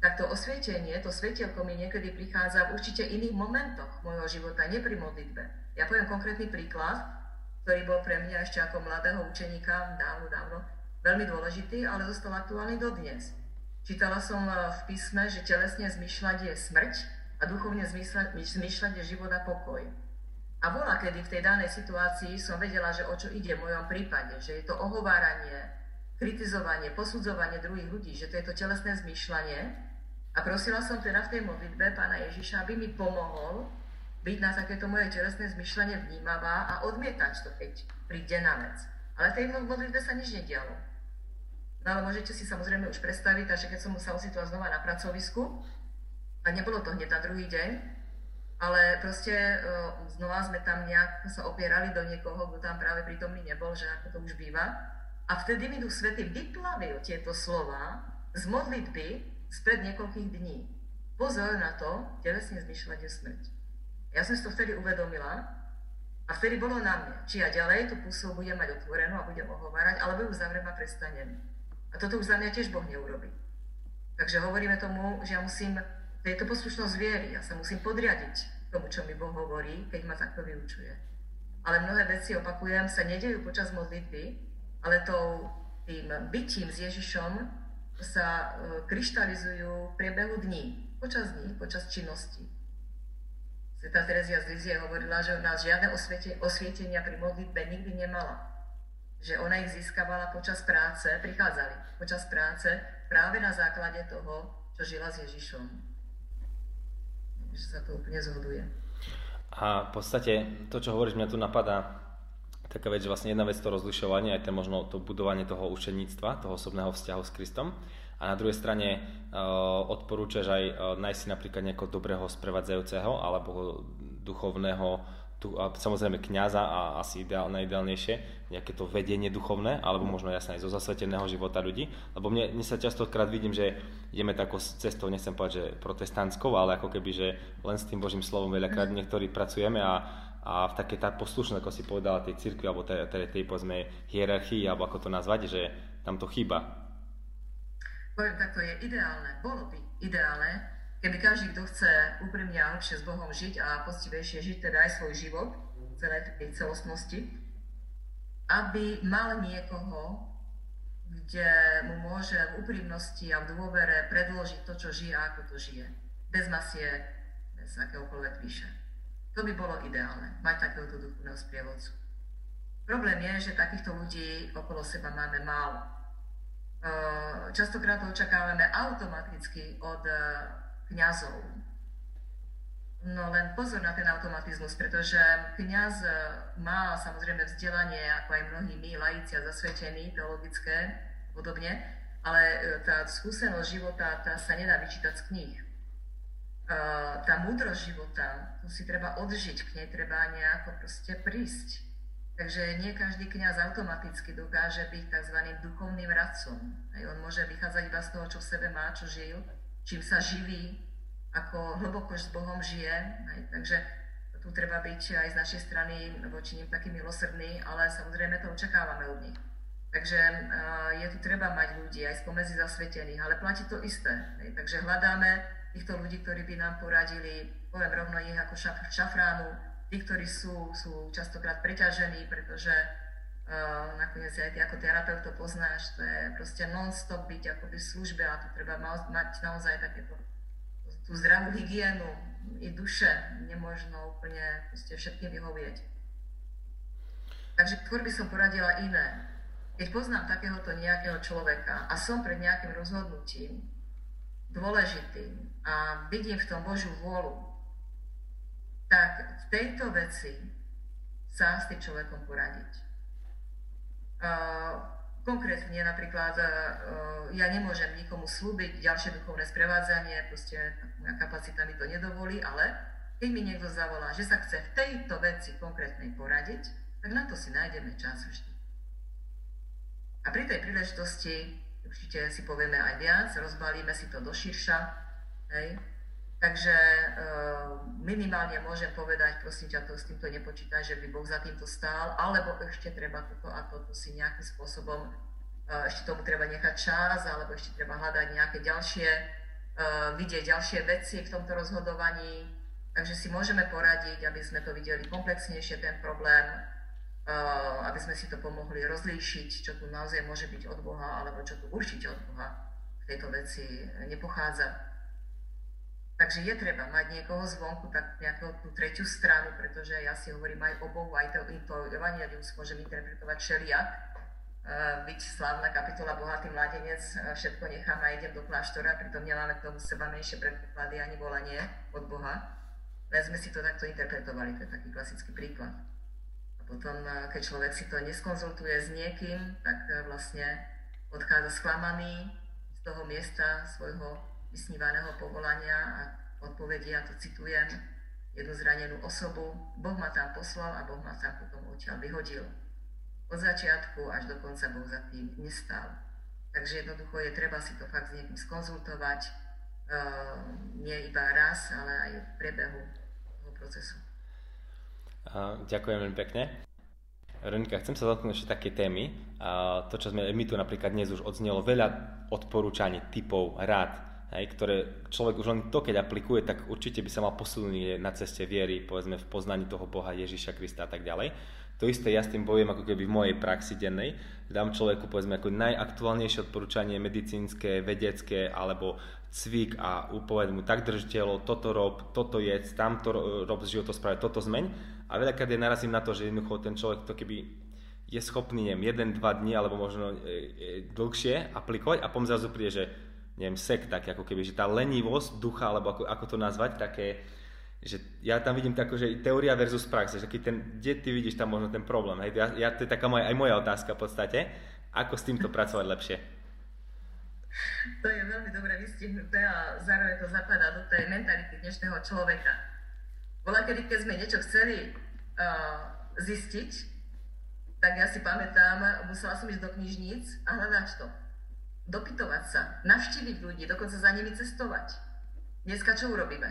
tak to osvietenie, to svetielko mi niekedy prichádza v určite iných momentoch môjho života, nie pri modlitbe. Ja poviem konkrétny príklad, ktorý bol pre mňa ešte ako mladého učeníka dávno, dávno veľmi dôležitý, ale zostal aktuálny dodnes. Čítala som eh, v písme, že telesne zmyšľať je smrť a duchovne zmyšľať je život a pokoj. A bola, kedy v tej danej situácii som vedela, že o čo ide v mojom prípade, že je to ohováranie, kritizovanie, posudzovanie druhých ľudí, že to je to telesné zmýšľanie a prosila som teda v tej modlitbe pána Ježiša, aby mi pomohol byť na takéto moje telesné zmyšľanie vnímavá a odmietať to, keď príde na vec. Ale v tej modlitbe sa nič nedialo. No ale môžete si samozrejme už predstaviť, takže keď som sa ocitla znova na pracovisku, a nebolo to hneď na druhý deň, ale proste uh, znova sme tam nejak sa opierali do niekoho, kto tam práve prítomný nebol, že ako to už býva. A vtedy mi Duch Svety vyplavil tieto slova z modlitby spred niekoľkých dní. Pozor na to, telesne zmyšľať je smrť. Ja som si to vtedy uvedomila a vtedy bolo na mne, či ja ďalej tú pusu budem mať otvorenú a budem ohovárať, alebo ju zavriem a prestanem. A toto už za mňa tiež Boh neurobi. Takže hovoríme tomu, že ja musím, to je to poslušnosť viery, ja sa musím podriadiť tomu, čo mi Boh hovorí, keď ma takto vyučuje. Ale mnohé veci, opakujem, sa nedejú počas modlitby, ale tou, tým bytím s Ježišom sa e, kryštalizujú v priebehu dní, počas dní, počas činnosti. Sveta Terezia z Lizie hovorila, že ona žiadne osviete, osvietenia pri modlitbe nikdy nemala. Že ona ich získavala počas práce, prichádzali počas práce práve na základe toho, čo žila s Ježišom. Že sa to úplne zhoduje. A v podstate to, čo hovoríš, mňa tu napadá taká vec, že vlastne jedna vec to rozlišovanie, aj to možno to budovanie toho učeníctva, toho osobného vzťahu s Kristom. A na druhej strane uh, odporúčaš aj uh, nájsť si napríklad nejakého dobrého sprevádzajúceho alebo duchovného, tu, a samozrejme kňaza a asi ideál, najideálnejšie, nejaké to vedenie duchovné, alebo možno jasné aj zo zasveteného života ľudí, lebo mne, mne sa častokrát vidím, že ideme takou cestou, nechcem povedať, že protestantskou, ale ako keby, že len s tým Božím slovom veľakrát niektorí pracujeme a, a v takej tá poslušnej, ako si povedala, tej cirkvi, alebo tej, tej, tej povedzme hierarchii, alebo ako to nazvať, že tam to chýba poviem takto, je ideálne, bolo by ideálne, keby každý, kto chce úprimne a lepšie s Bohom žiť a postivejšie žiť teda aj svoj život, celé tej celostnosti, aby mal niekoho, kde mu môže v úprimnosti a v dôvere predložiť to, čo žije a ako to žije. Bez masiek, bez akéhokoľvek píše. To by bolo ideálne, mať takéhoto duchovného sprievodcu. Problém je, že takýchto ľudí okolo seba máme málo. Eh, častokrát to očakávame automaticky od eh, kňazov. No len pozor na ten automatizmus, pretože kňaz eh, má samozrejme vzdelanie, ako aj mnohí my, laici a zasvetení, teologické, podobne, ale tá skúsenosť života, tá sa nedá vyčítať z kníh. Tá múdrosť života, tu si treba odžiť, k nej treba nejako proste prísť Takže nie každý kňaz automaticky dokáže byť tzv. duchovným radcom. Hej, on môže vychádzať iba z toho, čo v sebe má, čo žil, čím sa živí, ako hlboko s Bohom žije. Hej, takže tu treba byť aj z našej strany voči nim taký milosrdný, ale samozrejme to očakávame od nich. Takže uh, je tu treba mať ľudí aj spomedzi zasvetených, ale platí to isté. Hej. Takže hľadáme týchto ľudí, ktorí by nám poradili, poviem rovno ich ako šaf, šafránu, tí, ktorí sú, sú častokrát preťažení, pretože uh, nakoniec aj ty ako terapeut to poznáš, to je proste non-stop byť akoby v službe a tu treba ma- mať naozaj takéto tú zdravú hygienu i duše, nemožno úplne proste všetkým vyhovieť. Takže skôr by som poradila iné. Keď poznám takéhoto nejakého človeka a som pred nejakým rozhodnutím dôležitým a vidím v tom Božiu vôľu, tak v tejto veci sa s tým človekom poradiť. Uh, konkrétne napríklad uh, ja nemôžem nikomu slúbiť ďalšie duchovné sprevádzanie, proste moja kapacita mi to nedovolí, ale keď mi niekto zavolá, že sa chce v tejto veci konkrétnej poradiť, tak na to si nájdeme čas vždy. A pri tej príležitosti určite si povieme aj viac, rozbalíme si to do širša, hej, Takže uh, minimálne môžem povedať, prosím ťa, to s týmto nepočítaj, že by Boh za týmto stál, alebo ešte treba toto a toto si nejakým spôsobom, uh, ešte tomu treba nechať čas, alebo ešte treba hľadať nejaké ďalšie, uh, vidieť ďalšie veci v tomto rozhodovaní. Takže si môžeme poradiť, aby sme to videli komplexnejšie, ten problém, uh, aby sme si to pomohli rozlíšiť, čo tu naozaj môže byť od Boha, alebo čo tu určite od Boha v tejto veci nepochádza. Takže je treba mať niekoho zvonku, tak nejakú tú tretiu stranu, pretože ja si hovorím aj o Bohu, aj to, to Evangelium môžem interpretovať všelijak. Uh, byť slávna kapitola Bohatý mladenec, uh, všetko nechám a idem do kláštora, pritom nemáme k tomu seba menšie predpoklady ani volanie od Boha. Len sme si to takto interpretovali, to je taký klasický príklad. A potom, keď človek si to neskonzultuje s niekým, tak vlastne odchádza sklamaný z toho miesta svojho vysnívaného povolania a odpovedia, to citujem, jednu zranenú osobu, Boh ma tam poslal a Boh ma tam potom odtiaľ vyhodil. Od začiatku až do konca Boh za tým nestal. Takže jednoducho je treba si to fakt s niekým skonzultovať, uh, nie iba raz, ale aj v priebehu toho procesu. Uh, ďakujem veľmi pekne. Renika, chcem sa dotknúť ešte také témy. Uh, to, čo sme my tu napríklad dnes už odznelo, veľa odporúčaní, typov, rád, hej, ktoré človek už len to, keď aplikuje, tak určite by sa mal posunúť na ceste viery, povedzme v poznaní toho Boha Ježiša Krista a tak ďalej. To isté ja s tým bojujem ako keby v mojej praxi dennej. Dám človeku povedzme ako najaktuálnejšie odporúčanie medicínske, vedecké alebo cvik a upovedť mu tak drž telo, toto rob, toto jedz, tamto rob z životosprave, toto zmeň. A veľakrát je narazím na to, že jednoducho ten človek to keby je schopný, neviem, jeden, dva dní alebo možno e, e, dlhšie aplikovať a pom zrazu príde, že neviem, sek, ako keby, že tá lenivosť ducha, alebo ako, ako to nazvať, také, že ja tam vidím tako, že teória versus prax, že keď ten, kde ty vidíš tam možno ten problém, hej, ja, ja, to je taká moja, aj moja otázka v podstate, ako s týmto pracovať lepšie? To je veľmi dobre vystihnuté a zároveň to zapadá do tej mentality dnešného človeka. Bola kedy, keď sme niečo chceli uh, zistiť, tak ja si pamätám, musela som ísť do knižníc a hľadať to dopytovať sa, navštíviť ľudí, dokonca za nimi cestovať. Dneska čo urobíme?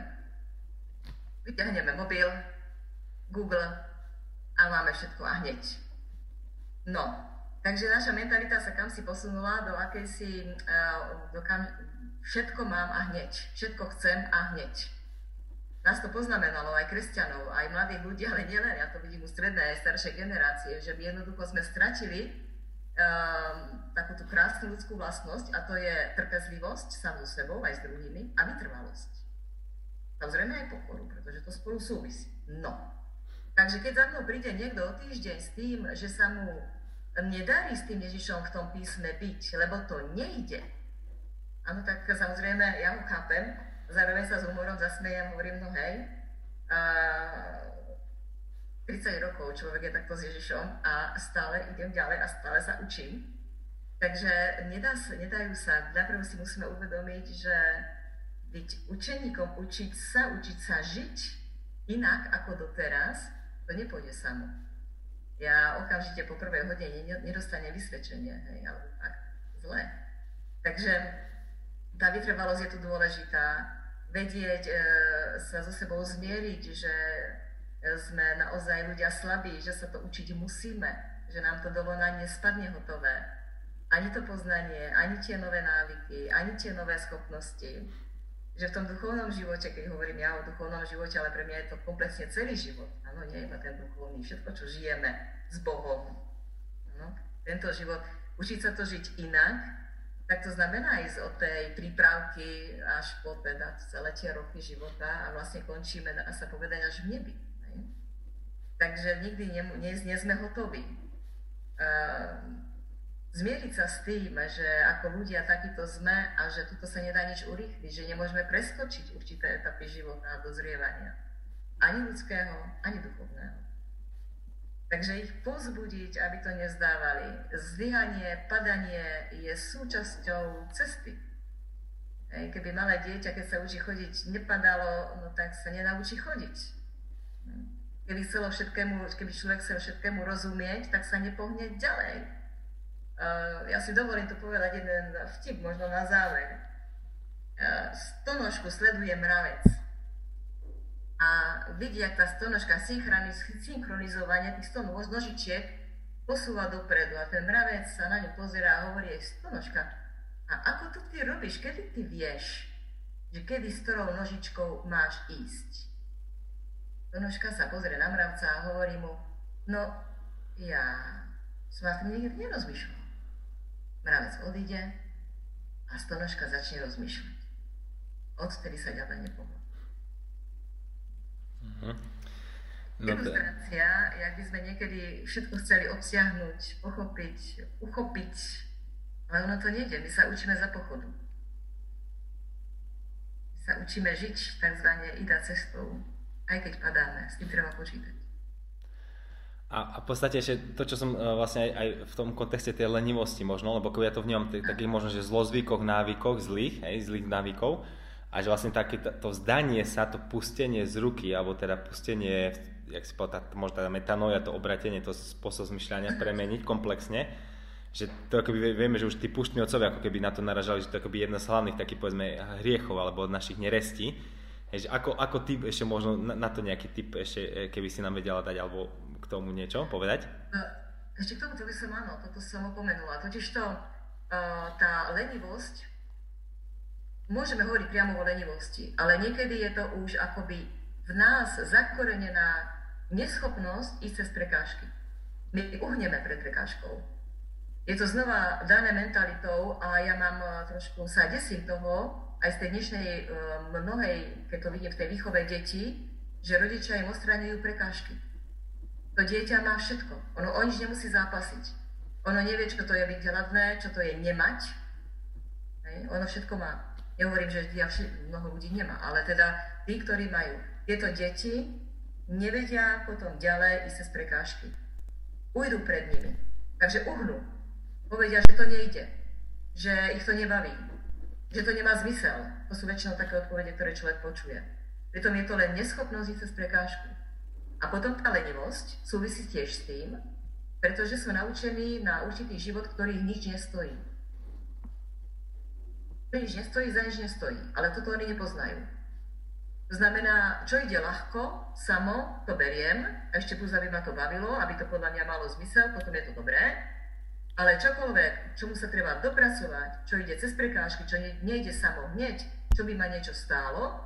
Vyťahneme mobil, Google a máme všetko a hneď. No, takže naša mentalita sa kam si posunula, do akejsi, do kam, všetko mám a hneď, všetko chcem a hneď. Nás to poznamenalo aj kresťanov, aj mladých ľudí, ale nielen, ja to vidím u strednej aj staršej generácie, že my jednoducho sme stratili takúto krásnu ľudskú vlastnosť a to je trpezlivosť so sebou aj s druhými a vytrvalosť. Samozrejme aj pokoru, pretože to spolu súvisí. No. Takže keď za mnou príde niekto o týždeň s tým, že sa mu nedarí s tým Ježišom v tom písme byť, lebo to nejde, áno, tak samozrejme ja ho chápem, zároveň sa s humorom zasmejem, hovorím, no hej, a 30 rokov človek je takto s Ježišom a stále idem ďalej a stále sa učím. Takže nedá nedajú sa, najprv si musíme uvedomiť, že byť učeníkom, učiť sa, učiť sa žiť inak ako doteraz, to nepôjde samo. Ja okamžite po prvej hodine nedostanem vysvedčenie, hej, ale tak zle. Takže tá vytrvalosť je tu dôležitá. Vedieť e, sa so sebou zmieriť, že sme naozaj ľudia slabí, že sa to učiť musíme, že nám to na nespadne hotové. Ani to poznanie, ani tie nové návyky, ani tie nové schopnosti. Že v tom duchovnom živote, keď hovorím ja o duchovnom živote, ale pre mňa je to komplexne celý život. Áno, nie iba ten duchovný, všetko, čo žijeme s Bohom. Áno, tento život, učiť sa to žiť inak, tak to znamená ísť od tej prípravky až po teda celé tie roky života a vlastne končíme, a sa povedať, až v nebi. Takže nikdy nie, nie, nie sme hotoví. Uh, zmieriť sa s tým, že ako ľudia takýto sme a že tuto sa nedá nič urýchliť, že nemôžeme preskočiť určité etapy života a dozrievania. Ani ľudského, ani duchovného. Takže ich pozbudiť, aby to nezdávali. Zlyhanie, padanie je súčasťou cesty. Keby malé dieťa, keď sa učí chodiť, nepadalo, no tak sa nenaučí chodiť. Keby, chcelo všetkému, keby človek chcel všetkému rozumieť, tak sa nepohne ďalej. Uh, ja si dovolím tu povedať jeden vtip, možno na záver. Uh, stonožku sleduje mravec a vidí, ak tá stonožka synchronizovanie tých sto nožičiek posúva dopredu a ten mravec sa na ňu pozerá a hovorí, stonožka, a ako to ty robíš, kedy ty vieš, že kedy s ktorou nožičkou máš ísť? Donožka sa pozrie na mravca a hovorí mu, no ja som vás nikdy nerozmýšľal. Mravec odíde a stonožka začne rozmýšľať. Odtedy sa ďalej nepohol. Uh-huh. No Ilustrácia, jak by sme niekedy všetko chceli obsiahnuť, pochopiť, uchopiť, ale ono to nejde. My sa učíme za pochodu. My sa učíme žiť tzv. ida cestou aj keď padáme, s tým treba počítať. A, a v podstate ešte to, čo som e, vlastne aj, aj v tom kontexte tej lenivosti možno, lebo ja to vnímam t- takých možno, že zlozvykoch, návykoch, zlých, hej, zlých návykov, a že vlastne také to, to vzdanie sa, to pustenie z ruky, alebo teda pustenie, jak si povedal, tá, možno tá metanoja, to obratenie, to spôsob zmyšľania premeniť komplexne, že to akoby vieme, že už tí puštní otcovia ako keby na to naražali, že to akoby jedna z hlavných takých povedzme hriechov alebo od našich nerestí, Hej, ako, ako typ, ešte možno na, na to nejaký typ, ešte e, keby si nám vedela dať alebo k tomu niečo povedať? E, ešte k tomu, to by som áno, toto som opomenula. Totiž to, e, tá lenivosť, môžeme hovoriť priamo o lenivosti, ale niekedy je to už akoby v nás zakorenená neschopnosť ísť cez prekážky. My uhneme pred prekážkou. Je to znova dané mentalitou a ja mám trošku sa desím toho, aj z tej dnešnej eh, mnohej, keď to vidím v tej výchove detí, že rodičia im odstraňujú prekážky. To dieťa má všetko. Ono o nič nemusí zápasiť. Ono nevie, čo to je byť hladné, čo to je nemať. Hej. Ono všetko má. Nehovorím, že ja vši- mnoho ľudí nemá, ale teda tí, ktorí majú tieto deti, nevedia potom ďalej ísť cez prekážky. Ujdu pred nimi. Takže uhnú. Povedia, že to nejde. Že ich to nebaví že to nemá zmysel. To sú väčšinou také odpovede, ktoré človek počuje. Pritom je to len neschopnosť ísť cez prekážku. A potom tá lenivosť súvisí tiež s tým, pretože sú naučení na určitý život, ktorý nič nestojí. Nič nestojí, za nič nestojí, ale toto oni nepoznajú. To znamená, čo ide ľahko, samo, to beriem, ešte plus, aby ma to bavilo, aby to podľa mňa malo zmysel, potom je to dobré, ale čokoľvek, čomu sa treba dopracovať, čo ide cez prekážky, čo ne, nejde samo hneď, čo by ma niečo stálo,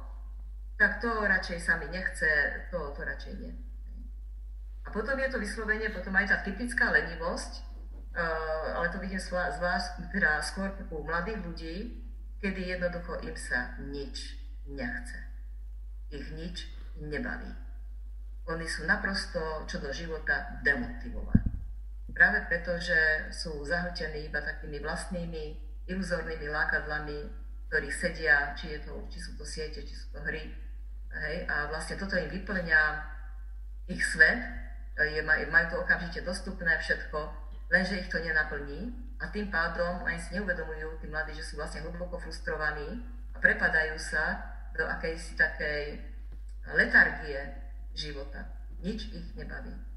tak to radšej sami nechce, to, to radšej nie. A potom je to vyslovenie, potom aj tá typická lenivosť, uh, ale to vidím z vás, teda skôr u mladých ľudí, kedy jednoducho im sa nič nechce. Ich nič nebaví. Oni sú naprosto čo do života demotivovaní. Práve preto, že sú zahltení iba takými vlastnými iluzórnymi lákadlami, ktorí sedia, či, je to, či sú to siete, či sú to hry. Hej? A vlastne toto im vyplňa ich svet, je, majú to okamžite dostupné všetko, lenže ich to nenaplní a tým pádom ani si neuvedomujú tí mladí, že sú vlastne hlboko frustrovaní a prepadajú sa do akejsi takej letargie života. Nič ich nebaví.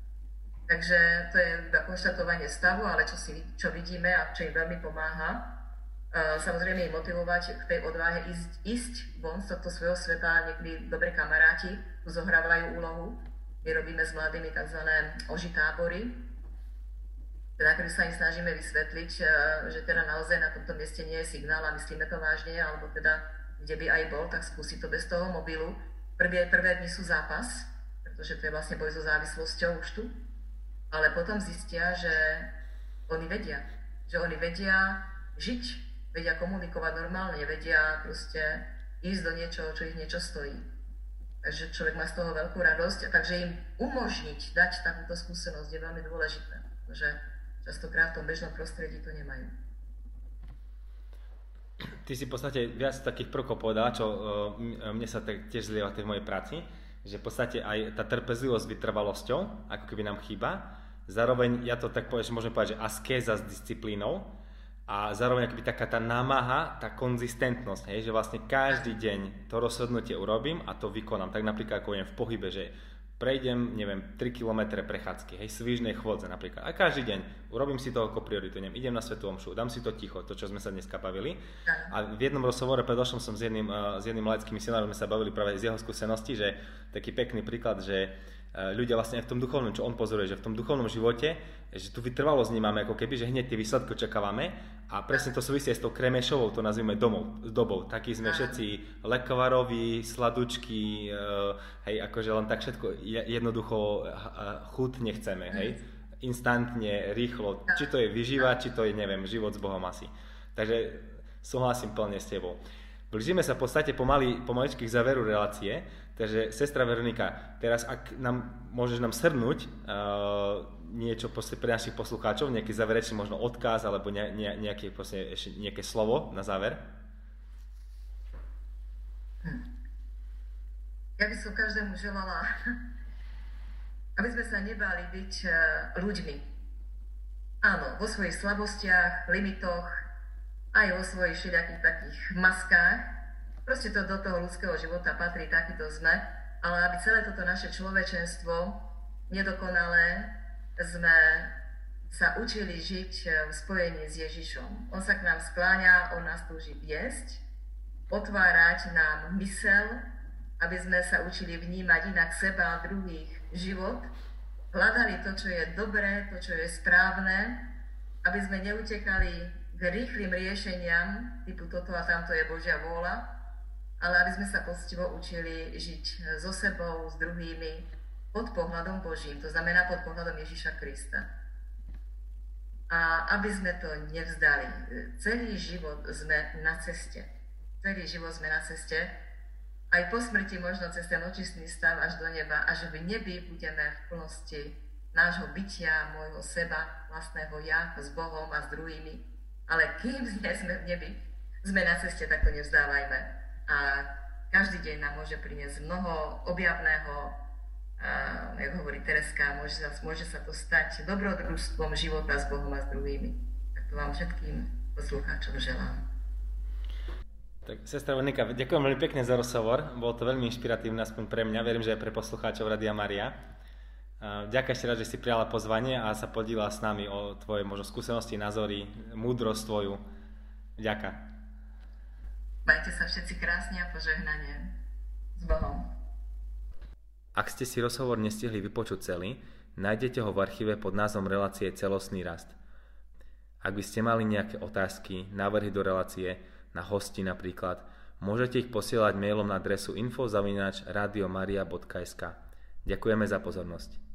Takže to je iba konštatovanie stavu, ale čo, si, čo vidíme a čo im veľmi pomáha, samozrejme ich motivovať k tej odvahe ísť, ísť von z tohto svojho sveta. Niekedy dobré kamaráti zohrávajú úlohu. My robíme s mladými tzv. oži tábory, teda ktorý sa im snažíme vysvetliť, že teda naozaj na tomto mieste nie je signál a myslíme to vážne, alebo teda kde by aj bol, tak skúsi to bez toho mobilu. Prvé, prvé dni sú zápas, pretože to je vlastne boj so závislosťou už tu ale potom zistia, že oni vedia. Že oni vedia žiť, vedia komunikovať normálne, vedia proste ísť do niečoho, čo ich niečo stojí. Takže človek má z toho veľkú radosť, a takže im umožniť dať takúto skúsenosť je veľmi dôležité, že častokrát v tom bežnom prostredí to nemajú. Ty si v podstate viac takých prvkov povedala, čo eh, mne sa tiež zlieva v mojej práci že v podstate aj tá trpezlivosť s vytrvalosťou, ako keby nám chýba. Zároveň, ja to tak povedať, môžem povedať, že askéza s disciplínou a zároveň akoby taká tá námaha, tá konzistentnosť, hej, že vlastne každý deň to rozhodnutie urobím a to vykonám. Tak napríklad ako viem v pohybe, že prejdem, neviem, 3 km prechádzky, hej, svižnej chôdze napríklad. A každý deň urobím si to ako prioritu, neviem, idem na svetú omšu, dám si to ticho, to, čo sme sa dneska bavili. A v jednom rozhovore predošlom som s jedným, uh, s jedným laickým misionárom, sme sa bavili práve z jeho skúsenosti, že taký pekný príklad, že Eh, ľudia vlastne v tom duchovnom, čo on pozoruje, že v tom duchovnom živote, že tu vytrvalosť nemáme ako keby, že hneď tie výsledky očakávame a presne to súvisí aj s tou kremešovou, to nazvime domov, dobou. Takí sme všetci lekovarovi, sladučky, eh, hej, akože len tak všetko jednoducho eh, chutne chceme, hej mm. instantne, rýchlo, či to je vyžíva, či to je, neviem, život s Bohom asi. Takže súhlasím plne s tebou. Blížime sa v podstate pomaly, pomaličky k záveru relácie. Takže sestra Veronika, teraz ak nám, môžeš nám shrnúť uh, niečo pre našich poslucháčov, nejaký záverečný možno odkaz alebo ne, ne, nejaké, proste, ešte nejaké slovo na záver? Ja by som každému želala, <laughs> aby sme sa nebali byť uh, ľuďmi. Áno, vo svojich slabostiach, limitoch, aj vo svojich všetkých takých maskách, Proste to do toho ľudského života patrí, takýto sme. Ale aby celé toto naše človečenstvo nedokonalé sme sa učili žiť e, v spojení s Ježišom. On sa k nám skláňa, on nás túži viesť, otvárať nám mysel, aby sme sa učili vnímať inak seba a druhých život, hľadali to, čo je dobré, to, čo je správne, aby sme neutekali k rýchlým riešeniam, typu toto a tamto je Božia vôľa, ale aby sme sa postivo učili žiť so sebou, s druhými, pod pohľadom Božím, to znamená pod pohľadom Ježíša Krista. A aby sme to nevzdali. Celý život sme na ceste. Celý život sme na ceste aj po smrti možno cez ten očistný stav až do neba, až v nebi budeme v plnosti nášho bytia, môjho seba, vlastného ja s Bohom a s druhými. Ale kým sme v nebi, sme na ceste, tak to nevzdávajme. A každý deň nám môže priniesť mnoho objavného, a, ako hovorí Tereska, môže sa, môže sa to stať dobrodružstvom života s Bohom a s druhými. Tak to vám všetkým poslucháčom želám. Tak, sestra Veronika, ďakujem veľmi pekne za rozhovor. Bolo to veľmi inšpiratívne, aspoň pre mňa. Verím, že aj pre poslucháčov Radia Maria. Ďakujem ešte raz, že si prijala pozvanie a sa podíla s nami o tvoje možno skúsenosti, názory, múdrosť tvoju. Ďakujem. Majte sa všetci krásne a požehnanie. S Bohom. Ak ste si rozhovor nestihli vypočuť celý, nájdete ho v archíve pod názvom relácie Celostný rast. Ak by ste mali nejaké otázky, návrhy do relácie, na hosti napríklad, môžete ich posielať mailom na adresu info.radiomaria.sk. Ďakujeme za pozornosť.